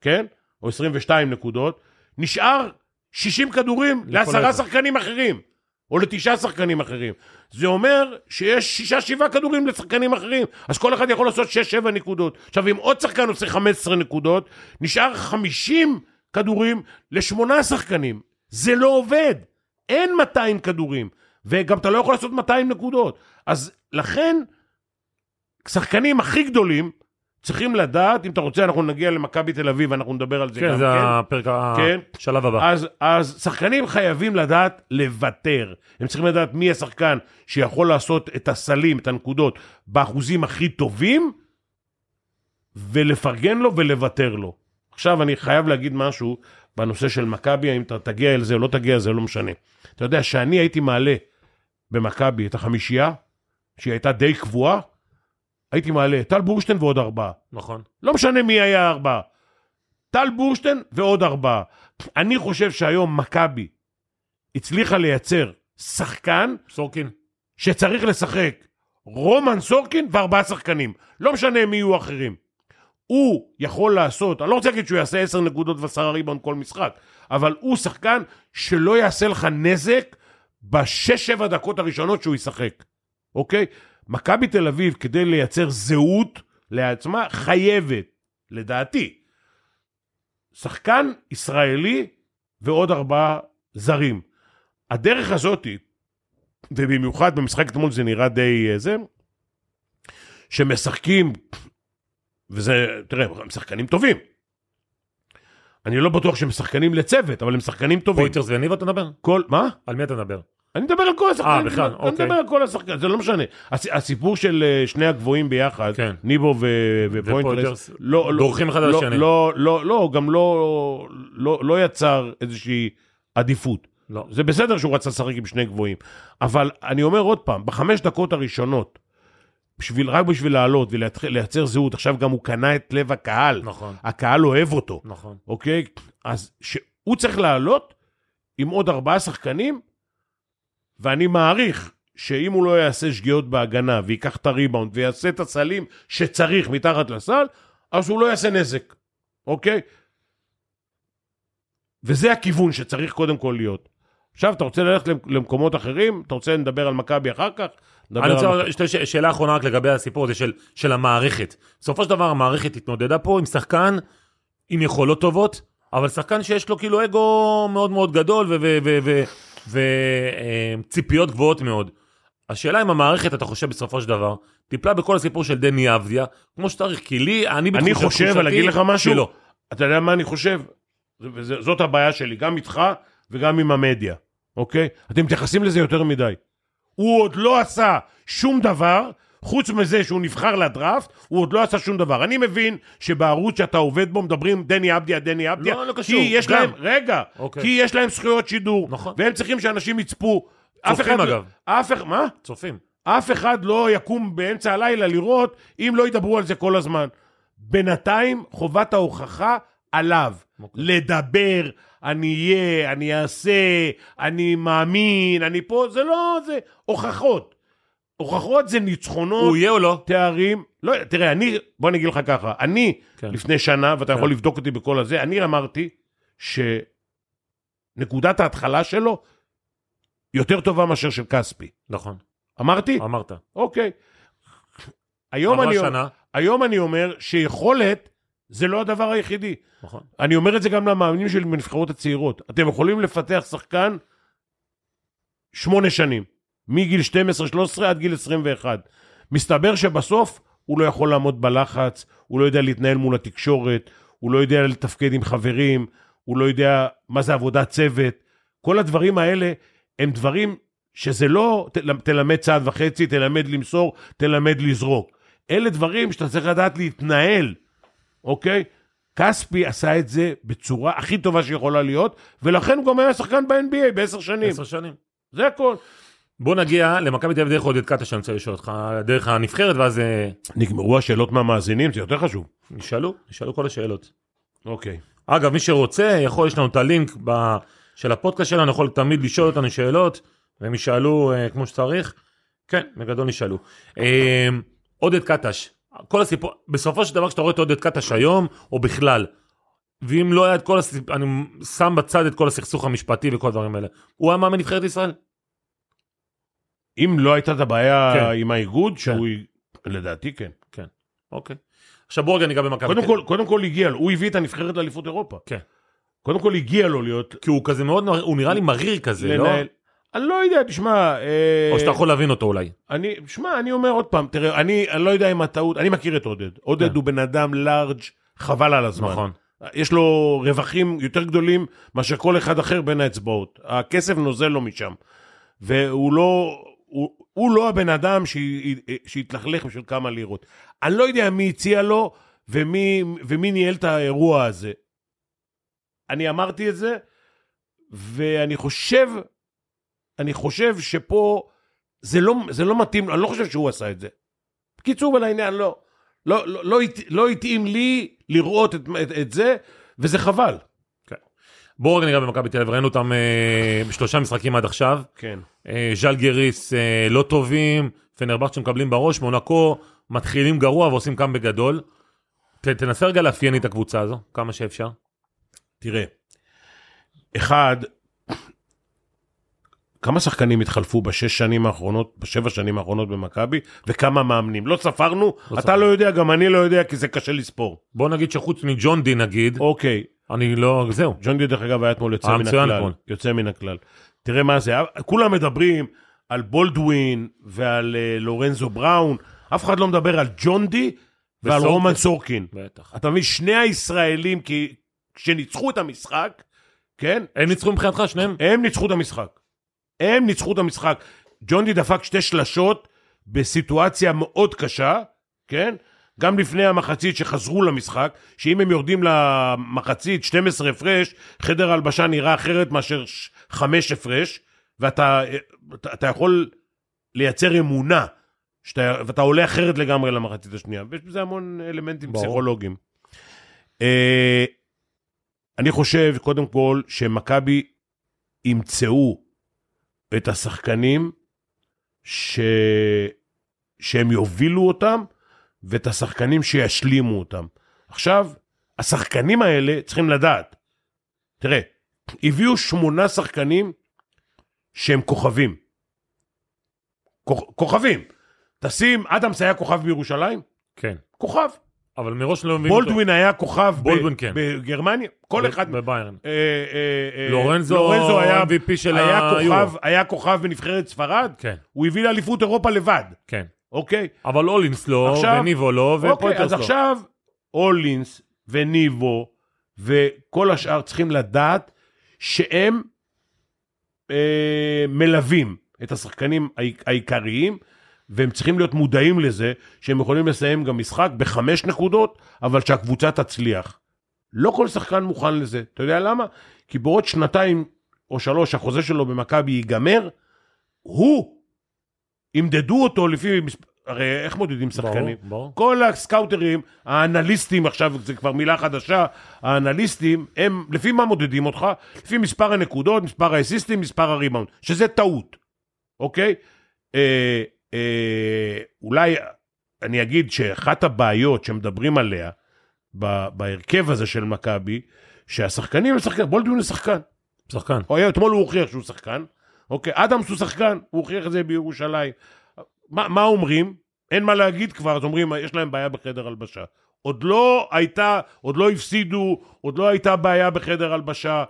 כן? או 22 נקודות, נשאר 60 כדורים לעשרה. שחקנים אחרים, או לתשעה שחקנים אחרים. זה אומר שיש שישה, שבעה כדורים לשחקנים אחרים, אז כל אחד יכול לעשות שש, שבע נקודות. עכשיו, אם עוד שחקן עושה 15 נקודות, נשאר 50 כדורים לשמונה שחקנים. זה לא עובד. אין 200 כדורים, וגם אתה לא יכול לעשות 200 נקודות. אז לכן, שחקנים הכי גדולים צריכים לדעת, אם אתה רוצה, אנחנו נגיע למכבי תל אביב, אנחנו נדבר על זה כן, גם זה כן. הפרק, כן. השלב הבא. אז, אז שחקנים חייבים לדעת לוותר. הם צריכים לדעת מי השחקן שיכול לעשות את הסלים, את הנקודות, באחוזים הכי טובים, ולפרגן לו ולוותר לו. עכשיו אני חייב להגיד משהו בנושא של מכבי, האם אתה תגיע אל זה או לא תגיע, זה לא משנה. אתה יודע, שאני הייתי מעלה במכבי את החמישייה, שהיא הייתה די קבועה, הייתי מעלה טל בורשטיין ועוד ארבעה. נכון. לא משנה מי היה הארבעה. טל בורשטיין ועוד ארבעה. אני חושב שהיום מכבי הצליחה לייצר שחקן סורקין. שצריך לשחק רומן סורקין וארבעה שחקנים. לא משנה מי יהיו אחרים. הוא יכול לעשות, אני לא רוצה להגיד שהוא יעשה עשר נקודות ועשרה ריבון כל משחק, אבל הוא שחקן שלא יעשה לך נזק בשש שבע דקות הראשונות שהוא ישחק, אוקיי? מכבי תל אביב, כדי לייצר זהות לעצמה, חייבת, לדעתי, שחקן ישראלי ועוד ארבעה זרים. הדרך הזאתי, ובמיוחד במשחק אתמול זה נראה די אה, זה, שמשחקים, וזה, תראה, הם שחקנים טובים. אני לא בטוח שהם שחקנים לצוות, אבל הם שחקנים טובים. פוירטרס וניב אתה מדבר? כל, מה? על מי אתה מדבר? אני מדבר על כל השחקנים. אה, בכלל, אני אוקיי. מדבר על כל השחקנים, זה לא משנה. הס- הסיפור של אה, שני הגבוהים ביחד, כן. ניבו ו- ופוינטרס, ופוינטרס לא, לא, דורכים אחד על לא, השני. לא, לא, לא, גם לא, לא, לא יצר איזושהי עדיפות. לא. זה בסדר שהוא רצה לשחק עם שני גבוהים, אבל אני אומר עוד פעם, בחמש דקות הראשונות, בשביל, רק בשביל לעלות ולייצר זהות, עכשיו גם הוא קנה את לב הקהל, נכון. הקהל אוהב אותו, נכון. אוקיי? אז שהוא צריך לעלות עם עוד ארבעה שחקנים, ואני מעריך שאם הוא לא יעשה שגיאות בהגנה, וייקח את הריבאונד, ויעשה את הסלים שצריך מתחת לסל, אז הוא לא יעשה נזק, אוקיי? וזה הכיוון שצריך קודם כל להיות. עכשיו, אתה רוצה ללכת למ- למקומות אחרים? אתה רוצה לדבר על מכבי אחר כך? אני על רוצה, מכבי. יש לי ש- שאלה אחרונה רק לגבי הסיפור הזה של, של המערכת. בסופו של דבר המערכת התמודדה פה עם שחקן עם יכולות טובות, אבל שחקן שיש לו כאילו אגו מאוד מאוד גדול וציפיות גבוהות מאוד. השאלה אם המערכת, אתה חושב בסופו של דבר, טיפלה בכל הסיפור של דני אבדיה, כמו שצריך, כי לי, אני אני בתחושת- חושב, אני אגיד לך משהו, שלא. אתה יודע מה אני חושב? זאת הבעיה שלי, גם איתך וגם עם המדיה, אוקיי? אתם מתייחסים לזה יותר מדי. הוא עוד לא עשה שום דבר, חוץ מזה שהוא נבחר לדראפט, הוא עוד לא עשה שום דבר. אני מבין שבערוץ שאתה עובד בו מדברים דני אבדיה, דני אבדיה, לא, לא קשור, כי יש גם. להם, רגע, אוקיי. כי יש להם זכויות שידור, נכון. והם צריכים שאנשים יצפו. צופים, אחד לא- אגב. אף אחד, מה? צופים. אף אחד לא יקום באמצע הלילה לראות אם לא ידברו על זה כל הזמן. בינתיים חובת ההוכחה עליו. אוקיי. לדבר, אני אהיה, אני אעשה, אני מאמין, אני פה, זה לא, זה הוכחות. הוכחות זה ניצחונות, הוא יהיה או לא? תארים. לא, תראה, אני, בוא אני אגיד לך ככה, אני כן. לפני שנה, ואתה כן. יכול לבדוק אותי בכל הזה, אני אמרתי שנקודת ההתחלה שלו יותר טובה מאשר של כספי. נכון, אמרתי? אמרת. אוקיי. היום אני, שנה, היום אני אומר שיכולת זה לא הדבר היחידי. נכון. אני אומר את זה גם למאמנים שלי בנבחרות הצעירות. אתם יכולים לפתח שחקן שמונה שנים, מגיל 12-13 עד גיל 21. מסתבר שבסוף הוא לא יכול לעמוד בלחץ, הוא לא יודע להתנהל מול התקשורת, הוא לא יודע לתפקד עם חברים, הוא לא יודע מה זה עבודת צוות. כל הדברים האלה הם דברים שזה לא תל- תלמד צעד וחצי, תלמד למסור, תלמד לזרוק. אלה דברים שאתה צריך לדעת להתנהל, אוקיי? כספי עשה את זה בצורה הכי טובה שיכולה להיות, ולכן הוא גם היה שחקן ב-NBA בעשר שנים. עשר שנים. זה הכל. בוא נגיע למכבי תל אביב דרך עודד קאטה שאני רוצה לשאול אותך, דרך הנבחרת, ואז אה, נגמרו השאלות מהמאזינים, זה יותר חשוב. נשאלו, נשאלו כל השאלות. אוקיי. אגב, מי שרוצה, יכול, יש לנו את הלינק ב, של הפודקאסט שלנו, יכול תמיד לשאול אותנו שאלות, והם ישאלו אה, כמו שצריך. כן, בגדול נשאלו. אה, עודד קטש, כל הסיפור, בסופו של דבר כשאתה רואה את עודד קטש היום, או בכלל, ואם לא היה את כל הסיפור, אני שם בצד את כל הסכסוך המשפטי וכל הדברים האלה, הוא היה מאמן נבחרת ישראל? אם לא הייתה את הבעיה כן. עם האיגוד, שהוא... לדעתי כן. אוקיי. עכשיו בואו רגע ניגע במכבי. קודם כל, קודם כל הגיע לו, הוא הביא את הנבחרת לאליפות אירופה. כן. קודם כל הגיע לו להיות... כי הוא כזה מאוד, הוא נראה לי מריר כזה, לא? לנהל. אני לא יודע, תשמע... אה, או שאתה יכול להבין אותו אולי. אני, שמע, אני אומר עוד פעם, תראה, אני, אני לא יודע אם הטעות, אני מכיר את עודד. עודד כן. הוא בן אדם לארג', חבל על הזמן. נכון. יש לו רווחים יותר גדולים מאשר כל אחד אחר בין האצבעות. הכסף נוזל לו משם. והוא לא, הוא, הוא לא הבן אדם שהתלכלך בשביל כמה לירות. אני לא יודע מי הציע לו ומי, ומי ניהל את האירוע הזה. אני אמרתי את זה, ואני חושב, אני חושב שפה זה לא, זה לא מתאים, אני לא חושב שהוא עשה את זה. בקיצור ולעניין, לא. לא, לא, לא, לא התאים לי לראות את, את, את זה, וזה חבל. בואו רגע ניגע במכבי תל אביב, ראינו אותם אה, בשלושה משחקים עד עכשיו. כן. אה, ז'אל גריס אה, לא טובים, פנרבכט שמקבלים בראש, מונקו מתחילים גרוע ועושים קם בגדול. תנסה רגע לאפיין את הקבוצה הזו, כמה שאפשר. תראה, אחד, כמה שחקנים התחלפו בשש שנים האחרונות, בשבע שנים האחרונות במכבי, וכמה מאמנים. לא ספרנו, לא אתה ספרנו. לא יודע, גם אני לא יודע, כי זה קשה לספור. בוא נגיד שחוץ מג'ון די נגיד, אוקיי, אני לא, זהו. ג'ון די דרך אגב היה אתמול יוצא היה מן הכלל. אתמול. יוצא מן הכלל. תראה מה זה, כולם מדברים על בולדווין ועל uh, לורנזו בראון, אף אחד לא מדבר על ג'ון די ועל וסורקין. רומן סורקין. בטח. אתה מבין, שני הישראלים, כי כשניצחו את המשחק, כן? הם ניצחו מבחינתך שניהם? הם ניצחו את המשחק. הם ניצחו את המשחק. ג'ון די דפק שתי שלשות בסיטואציה מאוד קשה, כן? גם לפני המחצית שחזרו למשחק, שאם הם יורדים למחצית 12 הפרש, חדר הלבשה נראה אחרת מאשר 5 הפרש, ואתה אתה, יכול לייצר אמונה, שאתה, ואתה עולה אחרת לגמרי למחצית השנייה, ויש בזה המון אלמנטים ברור. פסיכולוגיים. אה, אני חושב, קודם כל, שמכבי ימצאו את השחקנים ש... שהם יובילו אותם, ואת השחקנים שישלימו אותם. עכשיו, השחקנים האלה צריכים לדעת, תראה, הביאו שמונה שחקנים שהם כוכבים. כוכ- כוכבים. תשים, אדמס היה כוכב בירושלים? כן. כוכב. אבל מראש לא מבין אותו. בולדווין היה כוכב ב- בולדווין, כן. בגרמניה? כל אחד... בביירן. אה, אה, אה, לורנזו היה MVP של היורו. היה כוכב בנבחרת ספרד, כן, הוא הביא לאליפות אירופה לבד, כן. אוקיי? אבל אולינס לא, עכשיו- וניבו לא, אוקיי, ופויטרס אז לא. עכשיו הולינס וניבו וכל השאר צריכים לדעת שהם אה, מלווים את השחקנים העיק- העיקריים, והם צריכים להיות מודעים לזה שהם יכולים לסיים גם משחק בחמש נקודות, אבל שהקבוצה תצליח. לא כל שחקן מוכן לזה. אתה יודע למה? כי בעוד שנתיים או שלוש החוזה שלו במכבי ייגמר, הוא, ימדדו אותו לפי, הרי איך מודדים שחקנים? ברור, ברור. כל הסקאוטרים, האנליסטים, עכשיו זה כבר מילה חדשה, האנליסטים, הם, לפי מה מודדים אותך? לפי מספר הנקודות, מספר האסיסטים, מספר הריבאונד, שזה טעות, אוקיי? אה, אה, אולי אני אגיד שאחת הבעיות שמדברים עליה, ב- בהרכב הזה של מכבי, שהשחקנים הם שחקנים, בולדווין הוא שחקן. שחקן. אתמול הוא הוכיח שהוא שחקן, אוקיי, אדמס הוא שחקן, הוא הוכיח את זה בירושלים. מה, מה אומרים? אין מה להגיד כבר, אז אומרים, יש להם בעיה בחדר הלבשה. עוד לא הייתה, עוד לא הפסידו, עוד לא הייתה בעיה בחדר הלבשה,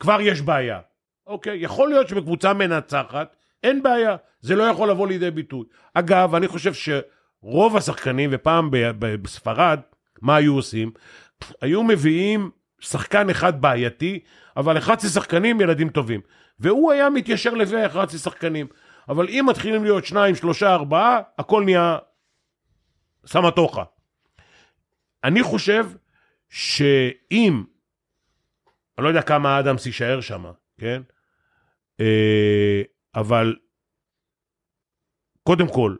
כבר יש בעיה. אוקיי, יכול להיות שבקבוצה מנצחת, אין בעיה, זה לא יכול לבוא לידי ביטוי. אגב, אני חושב שרוב השחקנים, ופעם בספרד, מה היו עושים? היו מביאים שחקן אחד בעייתי, אבל 11 שחקנים ילדים טובים. והוא היה מתיישר לפי 11 שחקנים. אבל אם מתחילים להיות שניים, שלושה, ארבעה, הכל נהיה סמטוחה. אני חושב שאם, אני לא יודע כמה אדמס יישאר שם, כן? אה, אבל קודם כל,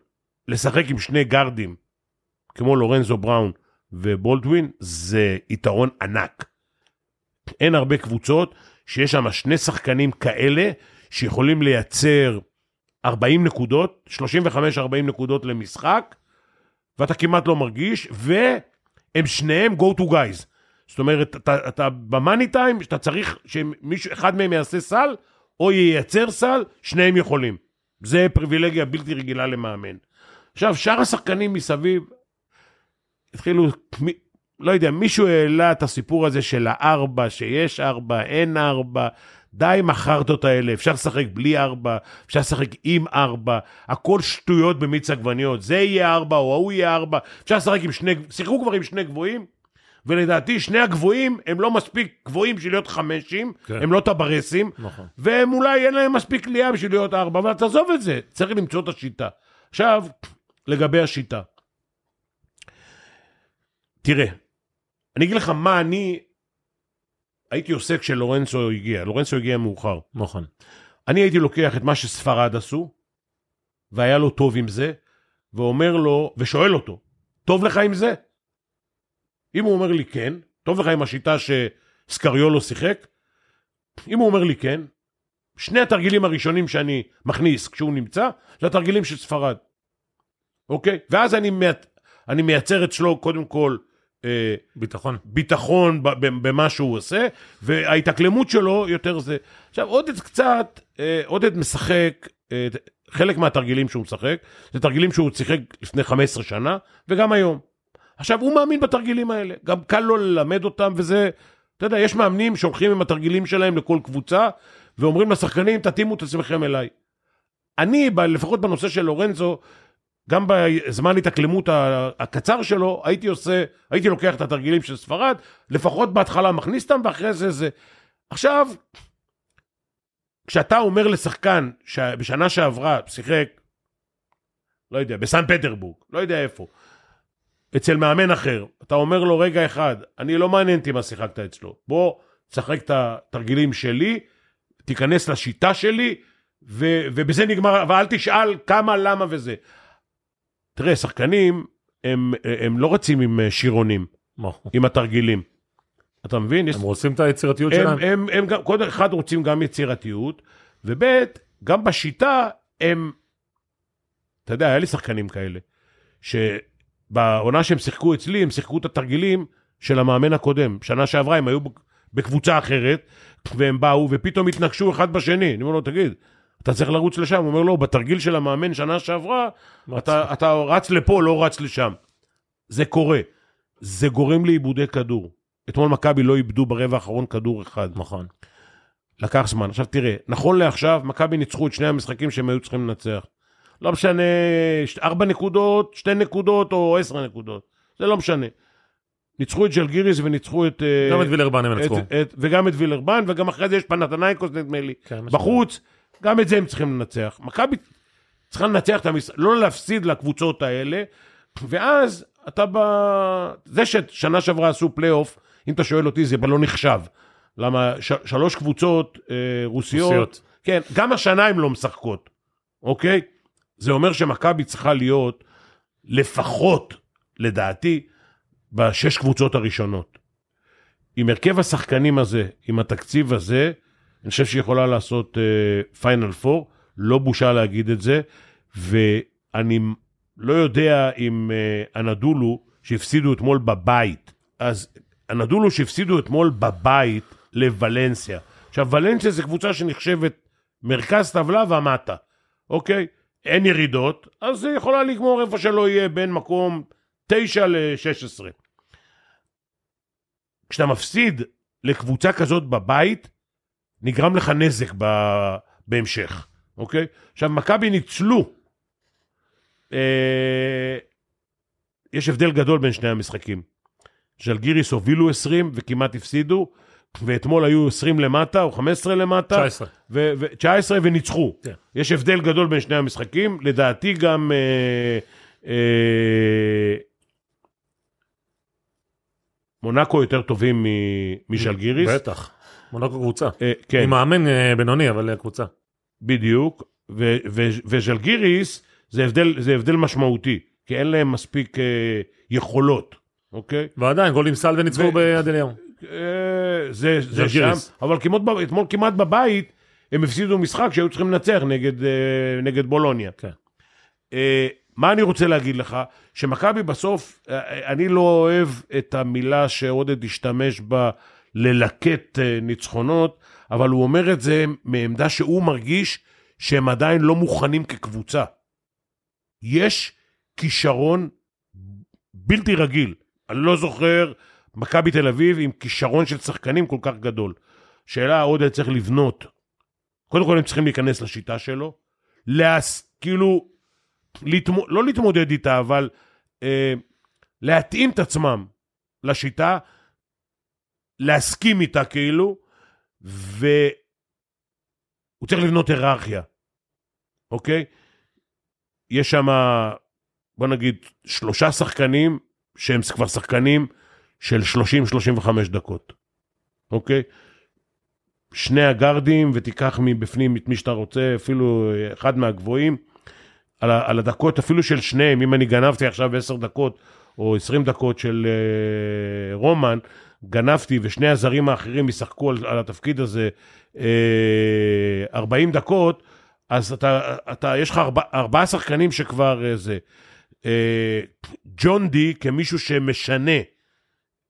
לשחק עם שני גארדים, כמו לורנזו בראון ובולדווין, זה יתרון ענק. אין הרבה קבוצות שיש שם שני שחקנים כאלה שיכולים לייצר 40 נקודות, 35-40 נקודות למשחק, ואתה כמעט לא מרגיש, והם שניהם go to guys. זאת אומרת, אתה, אתה במאני טיים, אתה צריך שמישהו, אחד מהם יעשה סל, או ייצר סל, שניהם יכולים. זה פריבילגיה בלתי רגילה למאמן. עכשיו, שאר השחקנים מסביב, התחילו, לא יודע, מישהו העלה את הסיפור הזה של הארבע, שיש ארבע, אין ארבע, די עם החרטות האלה, אפשר לשחק בלי ארבע, אפשר לשחק עם ארבע, הכל שטויות במיץ עגבניות, זה יהיה ארבע או ההוא יהיה ארבע, אפשר לשחק עם שני, שיחקו כבר עם שני גבוהים, ולדעתי שני הגבוהים הם לא מספיק גבוהים בשביל להיות חמשים, כן. הם לא טברסים, נכון. והם אולי אין להם מספיק קליעה בשביל להיות ארבע, אבל תעזוב את זה, צריך למצוא את השיטה. עכשיו, לגבי השיטה. תראה, אני אגיד לך מה אני הייתי עושה כשלורנצו הגיע. לורנצו הגיע מאוחר. נכון. אני הייתי לוקח את מה שספרד עשו, והיה לו טוב עם זה, ואומר לו, ושואל אותו, טוב לך עם זה? אם הוא אומר לי כן, טוב לך עם השיטה שסקריולו שיחק? אם הוא אומר לי כן, שני התרגילים הראשונים שאני מכניס כשהוא נמצא, זה התרגילים של ספרד. אוקיי? ואז אני, מי... אני מייצר אצלו קודם כל ביטחון. ביטחון ב- ב- במה שהוא עושה, וההתאקלמות שלו יותר זה. עכשיו, עודד קצת, אה, עודד משחק, אה, חלק מהתרגילים שהוא משחק, זה תרגילים שהוא שיחק לפני 15 שנה, וגם היום. עכשיו, הוא מאמין בתרגילים האלה, גם קל לו ללמד אותם, וזה, אתה יודע, יש מאמנים שהולכים עם התרגילים שלהם לכל קבוצה, ואומרים לשחקנים, תתאימו את עצמכם אליי. אני, לפחות בנושא של לורנזו, גם בזמן התאקלמות הקצר שלו, הייתי עושה, הייתי לוקח את התרגילים של ספרד, לפחות בהתחלה מכניס אותם, ואחרי זה זה. עכשיו, כשאתה אומר לשחקן שבשנה שעברה שיחק, לא יודע, בסן פטרבורג, לא יודע איפה, אצל מאמן אחר, אתה אומר לו רגע אחד, אני לא מעניין אותי מה שיחקת אצלו, בוא, תשחק את התרגילים שלי, תיכנס לשיטה שלי, ו- ובזה נגמר, ואל תשאל כמה, למה וזה. תראה, שחקנים, הם, הם לא רצים עם אה, שירונים? עם התרגילים. אתה מבין? יש, הם רוצים את היצירתיות הם, שלהם. הם, הם גם, קודם אחד רוצים גם יצירתיות, וב' גם בשיטה הם, אתה יודע, היה לי שחקנים כאלה, שבעונה שהם שיחקו אצלי, הם שיחקו את התרגילים של המאמן הקודם. שנה שעברה הם היו בקבוצה אחרת, והם באו ופתאום התנגשו אחד בשני. אני אומר לו, תגיד, אתה צריך לרוץ לשם? הוא אומר, לא, בתרגיל של המאמן שנה שעברה, אתה, אתה רץ לפה, לא רץ לשם. זה קורה. זה גורם לאיבודי כדור. אתמול מכבי לא איבדו ברבע האחרון כדור אחד. נכון. לקח זמן. עכשיו תראה, נכון לעכשיו, מכבי ניצחו את שני המשחקים שהם היו צריכים לנצח. לא משנה, ארבע נקודות, שתי נקודות או עשר נקודות. זה לא משנה. ניצחו את ז'לגיריס וניצחו את... אה, גם את וילרבן הם. את, וגם את וילרבאן, וגם אחרי זה יש פנאתינייקוס נדמה לי. כן, בחוץ, גם את זה הם צריכים לנצח. מכבי צריכה לנצח את המשחק, לא להפסיד לקבוצות האלה, ואז אתה ב... זה ששנה שעברה עשו פלייאוף, אם אתה שואל אותי, זה לא נחשב. למה ש... שלוש קבוצות אה, רוסיות, רוסיות. כן, גם השנה הן לא משחקות, אוקיי? זה אומר שמכבי צריכה להיות לפחות, לדעתי, בשש קבוצות הראשונות. עם הרכב השחקנים הזה, עם התקציב הזה, אני חושב שהיא יכולה לעשות פיינל פור, לא בושה להגיד את זה, ואני לא יודע אם uh, אנדולו, שהפסידו אתמול בבית, אז אנדולו שהפסידו אתמול בבית לוולנסיה. עכשיו, ולנסיה זו קבוצה שנחשבת מרכז טבלה ומטה, אוקיי? אין ירידות, אז זה יכולה לגמור איפה שלא יהיה בין מקום 9 ל-16. כשאתה מפסיד לקבוצה כזאת בבית, נגרם לך נזק ב... בהמשך, אוקיי? עכשיו, מכבי ניצלו. אה... יש הבדל גדול בין שני המשחקים. ז'לגיריס הובילו 20 וכמעט הפסידו, ואתמול היו 20 למטה או 15 למטה. 19. ו- ו- 19 וניצחו. כן. יש הבדל גדול בין שני המשחקים, לדעתי גם... אה, אה, מונקו יותר טובים משלגיריס. בטח. מונקו קבוצה. אה, כן, עם מאמן אה, בינוני, אבל קבוצה. בדיוק. וז'לגיריס זה הבדל, זה הבדל משמעותי, כי אין להם מספיק אה, יכולות, אוקיי? ועדיין, גול עם סל וניצחו ו- ביד אליהו. אה, זה, זה שם. אבל כמעט, אתמול כמעט בבית הם הפסידו משחק שהיו צריכים לנצח נגד, אה, נגד בולוניה. כן. אה, מה אני רוצה להגיד לך? שמכבי בסוף, אה, אני לא אוהב את המילה שעודד השתמש בה ללקט אה, ניצחונות, אבל הוא אומר את זה מעמדה שהוא מרגיש שהם עדיין לא מוכנים כקבוצה. יש כישרון בלתי רגיל. אני לא זוכר מכבי תל אביב עם כישרון של שחקנים כל כך גדול. שאלה, עודד צריך לבנות. קודם כל הם צריכים להיכנס לשיטה שלו, להס... כאילו, להתמו... לא להתמודד איתה, אבל אה, להתאים את עצמם לשיטה, להסכים איתה כאילו, והוא צריך לבנות היררכיה, אוקיי? יש שם, בוא נגיד, שלושה שחקנים שהם כבר שחקנים של 30-35 דקות, אוקיי? שני הגארדים, ותיקח מבפנים את מי שאתה רוצה, אפילו אחד מהגבוהים, על, על הדקות אפילו של שניהם, אם אני גנבתי עכשיו 10 דקות או 20 דקות של אה, רומן, גנבתי ושני הזרים האחרים ישחקו על, על התפקיד הזה אה, 40 דקות, אז אתה, אתה, יש לך ארבע, ארבעה שחקנים שכבר אה, זה. אה, ג'ון די כמישהו שמשנה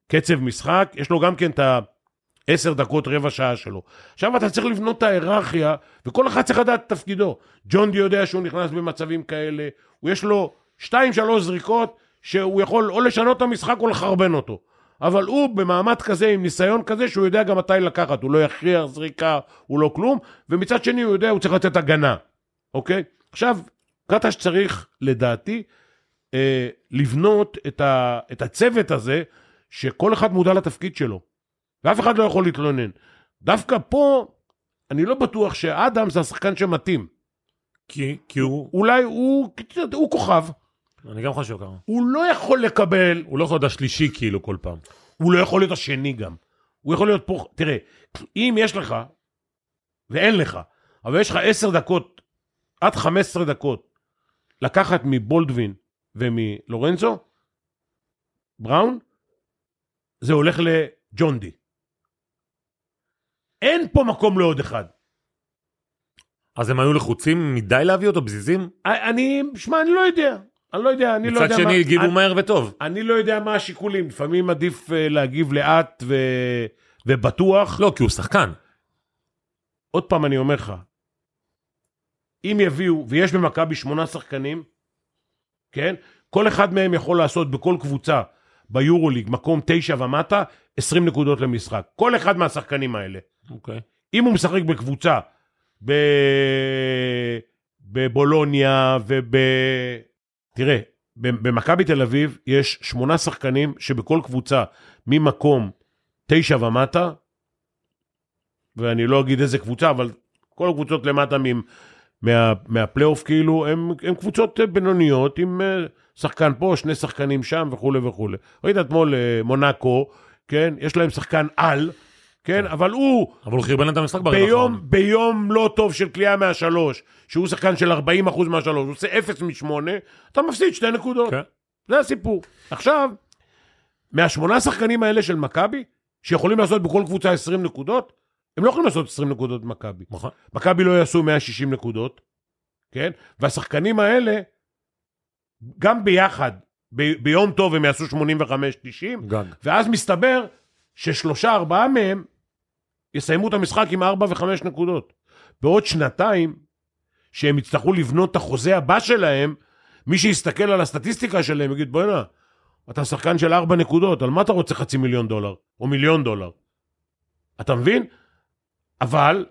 קצב משחק, יש לו גם כן את ה-10 דקות, רבע שעה שלו. עכשיו אתה צריך לבנות את ההיררכיה, וכל אחד צריך לדעת את תפקידו. ג'ון די יודע שהוא נכנס במצבים כאלה, הוא יש לו 2-3 זריקות, שהוא יכול או לשנות את המשחק או לחרבן אותו. אבל הוא במעמד כזה, עם ניסיון כזה, שהוא יודע גם מתי לקחת, הוא לא יכריח זריקה, הוא לא כלום, ומצד שני הוא יודע, הוא צריך לתת הגנה, אוקיי? עכשיו, קטש צריך, לדעתי, אה, לבנות את, ה, את הצוות הזה, שכל אחד מודע לתפקיד שלו, ואף אחד לא יכול להתלונן. דווקא פה, אני לא בטוח שאדם זה השחקן שמתאים. כי, כי הוא, אולי הוא, הוא כוכב, אני גם חושב ככה. הוא לא יכול לקבל, הוא לא יכול להיות השלישי כאילו כל פעם. הוא לא יכול להיות השני גם. הוא יכול להיות פה, תראה, אם יש לך, ואין לך, אבל יש לך עשר דקות, עד חמש עשרה דקות, לקחת מבולדווין ומלורנזו, בראון, זה הולך לג'ון די. אין פה מקום לעוד אחד. אז הם היו לחוצים מדי להביא אותו, בזיזים? אני, שמע, אני לא יודע. אני לא יודע, אני לא מצד יודע שני מה... הגיבו אני- מהר וטוב. אני לא יודע מה השיקולים, לפעמים עדיף אה, להגיב לאט ו... ובטוח, לא, כי הוא שחקן. עוד פעם אני אומר לך, אם יביאו, ויש במכבי שמונה שחקנים, כן? כל אחד מהם יכול לעשות בכל קבוצה ביורוליג, מקום תשע ומטה, 20 נקודות למשחק. כל אחד מהשחקנים האלה. אוקיי. אם הוא משחק בקבוצה, ב... בבולוניה וב... תראה, במכבי תל אביב יש שמונה שחקנים שבכל קבוצה ממקום תשע ומטה, ואני לא אגיד איזה קבוצה, אבל כל הקבוצות למטה מ... מה, מהפלייאוף כאילו, הם, הם קבוצות בינוניות עם אה, שחקן פה, שני שחקנים שם וכולי וכולי. ראית אתמול אה, מונאקו, כן? יש להם שחקן על, כן? אבל הוא אבל הוא חרבן את המשחק ברגע האחרון. ביום לא טוב של קליעה מהשלוש, שהוא שחקן של 40% מהשלוש, הוא עושה 0 מ-8, אתה מפסיד שתי נקודות. כן. זה הסיפור. עכשיו, מהשמונה שחקנים האלה של מכבי, שיכולים לעשות בכל קבוצה 20 נקודות, הם לא יכולים לעשות 20 נקודות במכבי. נכון. מכבי לא יעשו 160 נקודות, כן? והשחקנים האלה, גם ביחד, ב- ביום טוב הם יעשו 85-90, גג. ואז מסתבר ששלושה ארבעה מהם יסיימו את המשחק עם ארבע וחמש נקודות. בעוד שנתיים, שהם יצטרכו לבנות את החוזה הבא שלהם, מי שיסתכל על הסטטיסטיקה שלהם יגיד, בוא'נה, אתה שחקן של ארבע נקודות, על מה אתה רוצה חצי מיליון דולר? או מיליון דולר? אתה מבין? אבל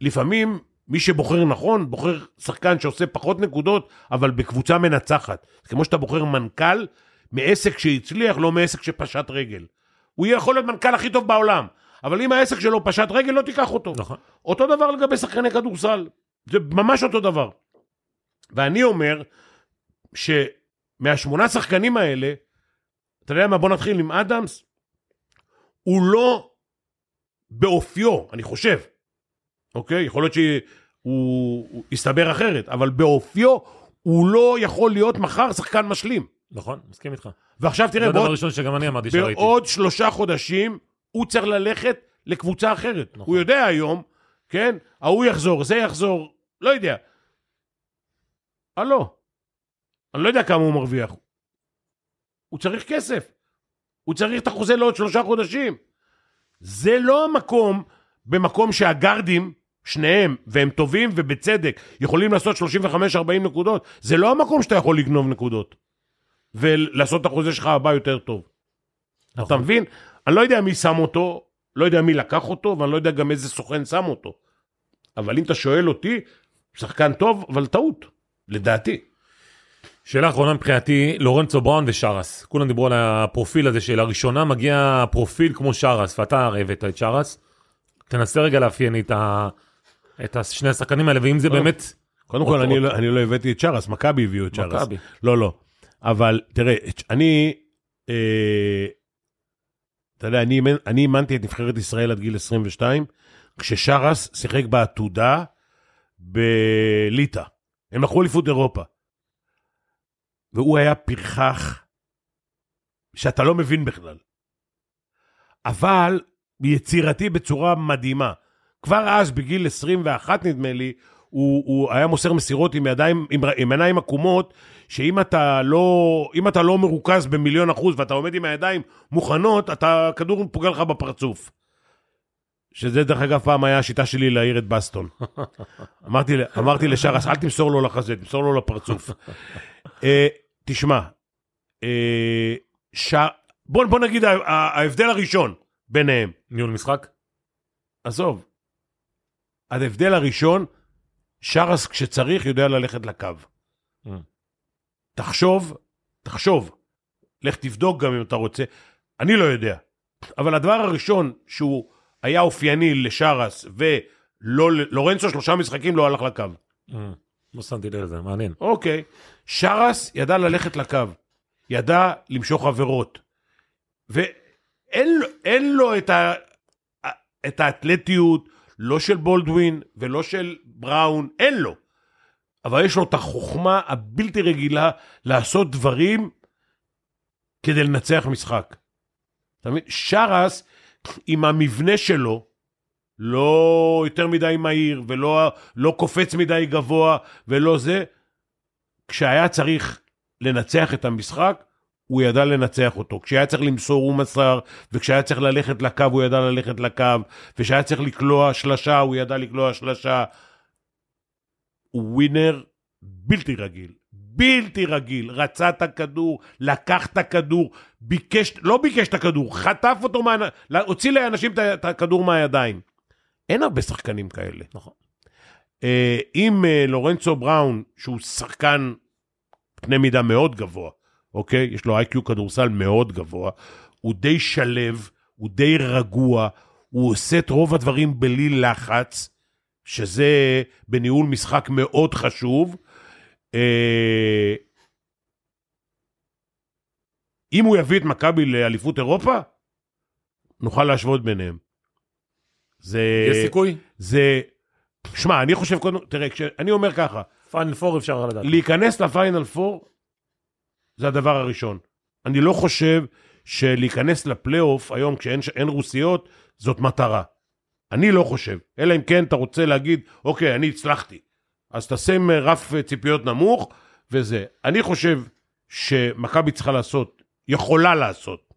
לפעמים מי שבוחר נכון, בוחר שחקן שעושה פחות נקודות, אבל בקבוצה מנצחת. זה כמו שאתה בוחר מנכ"ל מעסק שהצליח, לא מעסק שפשט רגל. הוא יהיה יכול להיות מנכ"ל הכי טוב בעולם, אבל אם העסק שלו פשט רגל, לא תיקח אותו. נכון. אותו דבר לגבי שחקני כדורסל. זה ממש אותו דבר. ואני אומר שמהשמונה שחקנים האלה, אתה יודע מה, בוא נתחיל עם אדמס, הוא לא באופיו, אני חושב, אוקיי? יכול להיות שהוא הוא יסתבר אחרת, אבל באופיו הוא לא יכול להיות מחר שחקן משלים. נכון, מסכים איתך. ועכשיו זה תראה, הדבר בעוד, הראשון שגם אני אמרתי שראיתי. בעוד שלושה חודשים הוא צריך ללכת לקבוצה אחרת. נכון. הוא יודע היום, כן? ההוא יחזור, זה יחזור, לא יודע. הלו, אני לא יודע כמה הוא מרוויח. הוא צריך כסף. הוא צריך את החוזה לעוד שלושה חודשים. זה לא המקום, במקום שהגרדים, שניהם, והם טובים ובצדק, יכולים לעשות 35-40 נקודות, זה לא המקום שאתה יכול לגנוב נקודות. ולעשות את החוזה שלך הבא יותר טוב. אתה נכון. מבין? אני לא יודע מי שם אותו, לא יודע מי לקח אותו, ואני לא יודע גם איזה סוכן שם אותו. אבל אם אתה שואל אותי, שחקן טוב, אבל טעות, לדעתי. שאלה אחרונה מבחינתי, לורנצו בראון ושרס. כולם דיברו על הפרופיל הזה שלראשונה מגיע פרופיל כמו שרס, ואתה הרי הבאת את שרס. תנסה רגע לאפיין את, ה... את שני השחקנים האלה, ואם זה טוב. באמת... קודם כל, אני לא, אני לא הבאתי את שרס, מכבי הביאו את שרס. מכבי. לא, לא. אבל תראה, אני, אה, אתה יודע, אני, אני אימנתי את נבחרת ישראל עד גיל 22, כששרס שיחק בעתודה בליטא. הם לקחו אליפות אירופה. והוא היה פרחח שאתה לא מבין בכלל. אבל יצירתי בצורה מדהימה. כבר אז, בגיל 21 נדמה לי, הוא, הוא היה מוסר מסירות עם ידיים, עם, עם עיניים עקומות, שאם אתה לא, אתה לא מרוכז במיליון אחוז ואתה עומד עם הידיים מוכנות, אתה, הכדור פוגע לך בפרצוף. שזה דרך אגב פעם היה השיטה שלי להעיר את בסטון. אמרתי, אמרתי לשרס, אל תמסור לו לחזה, תמסור לו לפרצוף. אה, תשמע, אה, ש... בוא, בוא נגיד ההבדל הראשון ביניהם. ניהול משחק? עזוב. ההבדל הראשון, שרס כשצריך יודע ללכת לקו. Mm. תחשוב, תחשוב, לך תבדוק גם אם אתה רוצה, אני לא יודע. אבל הדבר הראשון שהוא היה אופייני לשרס ולורנצו שלושה משחקים לא הלך לקו. Mm, לא שמתי לב לזה, מעניין. אוקיי, שרס ידע ללכת לקו, ידע למשוך עבירות, ואין לו, אין לו את, ה, את האתלטיות, לא של בולדווין ולא של בראון, אין לו. אבל יש לו את החוכמה הבלתי רגילה לעשות דברים כדי לנצח משחק. אתה מבין? שרס, עם המבנה שלו, לא יותר מדי מהיר, ולא לא קופץ מדי גבוה, ולא זה, כשהיה צריך לנצח את המשחק, הוא ידע לנצח אותו. כשהיה צריך למסור הוא מסר, וכשהיה צריך ללכת לקו הוא ידע ללכת לקו, וכשהיה צריך לקלוע שלשה הוא ידע לקלוע שלשה. הוא ווינר בלתי רגיל. בלתי רגיל, רצה את הכדור, לקח את הכדור, ביקש, לא ביקש את הכדור, חטף אותו, מה, הוציא לאנשים את, הכדור מהידיים. אין הרבה שחקנים כאלה. נכון. אה, עם אה, לורנצו בראון, שהוא שחקן קנה מידה מאוד גבוה, אוקיי? יש לו איי-קיו כדורסל מאוד גבוה, הוא די שלב, הוא די רגוע, הוא עושה את רוב הדברים בלי לחץ, שזה בניהול משחק מאוד חשוב. אה, אם הוא יביא את מכבי לאליפות אירופה, נוכל להשוות ביניהם. זה... יש סיכוי? זה... שמע, אני חושב קודם, תראה, כשאני אומר ככה, פיינל פור אפשר לדעת. להיכנס לפיינל פור זה הדבר הראשון. אני לא חושב שלהיכנס לפלייאוף היום כשאין רוסיות זאת מטרה. אני לא חושב, אלא אם כן אתה רוצה להגיד, אוקיי, אני הצלחתי. אז תשים רף ציפיות נמוך וזה. אני חושב שמכבי צריכה לעשות, יכולה לעשות,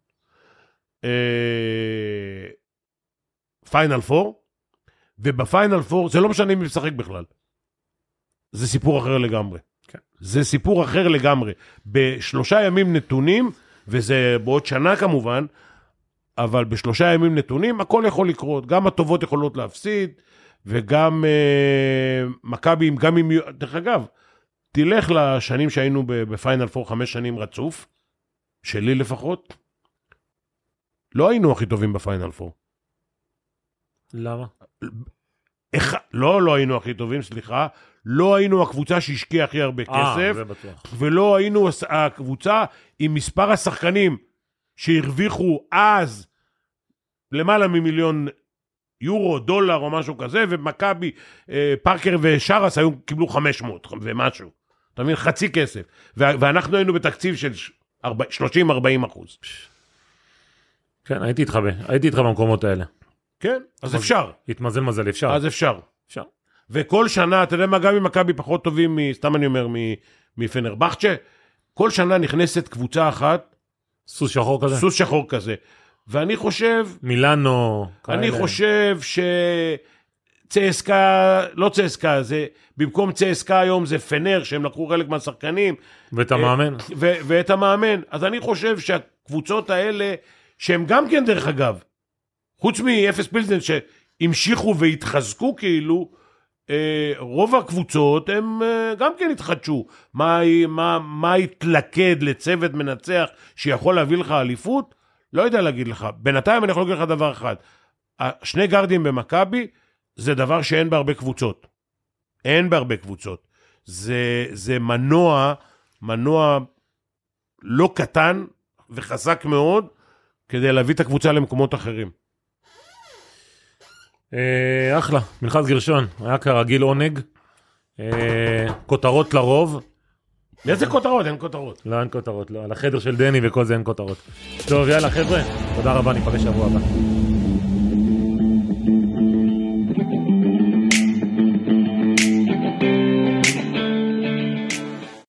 פיינל אה, פור, ובפיינל פור, זה לא משנה מי משחק בכלל. זה סיפור אחר לגמרי. כן. זה סיפור אחר לגמרי. בשלושה ימים נתונים, וזה בעוד שנה כמובן, אבל בשלושה ימים נתונים הכל יכול לקרות. גם הטובות יכולות להפסיד, וגם אה, מכבי, גם אם... דרך אגב, תלך לשנים שהיינו בפיינל פור חמש שנים רצוף, שלי לפחות, לא היינו הכי טובים בפיינל פור. למה? איך, לא, לא היינו הכי טובים, סליחה. לא היינו הקבוצה שהשקיעה הכי הרבה אה, כסף, בטוח. ולא היינו הקבוצה עם מספר השחקנים שהרוויחו אז למעלה ממיליון יורו, דולר או משהו כזה, ומכבי, אה, פארקר ושרס היו, קיבלו 500 ומשהו. אתה מבין? חצי כסף. ואנחנו היינו בתקציב של 30-40 אחוז. כן, הייתי איתך, הייתי איתך במקומות האלה. כן, אז אפשר. התמזל מזל, אפשר. אז אפשר. אפשר. וכל שנה, אתה יודע מה, גם אם מכבי פחות טובים, סתם אני אומר, מ- מפנרבכצ'ה, כל שנה נכנסת קבוצה אחת, סוס שחור כזה? סוס שחור כזה. ואני חושב, מילאנו. אני כאלה. חושב שצסקה, לא צסקה, זה, במקום צסקה היום זה פנר, שהם לקחו חלק מהשחקנים, ואת המאמן. ו- ואת המאמן. אז אני חושב שהקבוצות האלה, שהם גם כן, דרך אגב, חוץ מאפס פילזן, שהמשיכו והתחזקו כאילו, אה, רוב הקבוצות הם אה, גם כן התחדשו. מה, מה, מה התלכד לצוות מנצח שיכול להביא לך אליפות? לא יודע להגיד לך. בינתיים אני יכול להגיד לך דבר אחד. שני גרדים במכבי זה דבר שאין בהרבה קבוצות. אין בהרבה קבוצות. זה, זה מנוע, מנוע לא קטן וחזק מאוד כדי להביא את הקבוצה למקומות אחרים. אה, אחלה, מנחס גרשון, היה כרגיל עונג. אה, כותרות לרוב. איזה כותרות? אין כותרות. לא, אין כותרות, לא. על החדר של דני וכל זה אין כותרות. טוב, יאללה, חבר'ה, תודה רבה, ניפגש שבוע הבא.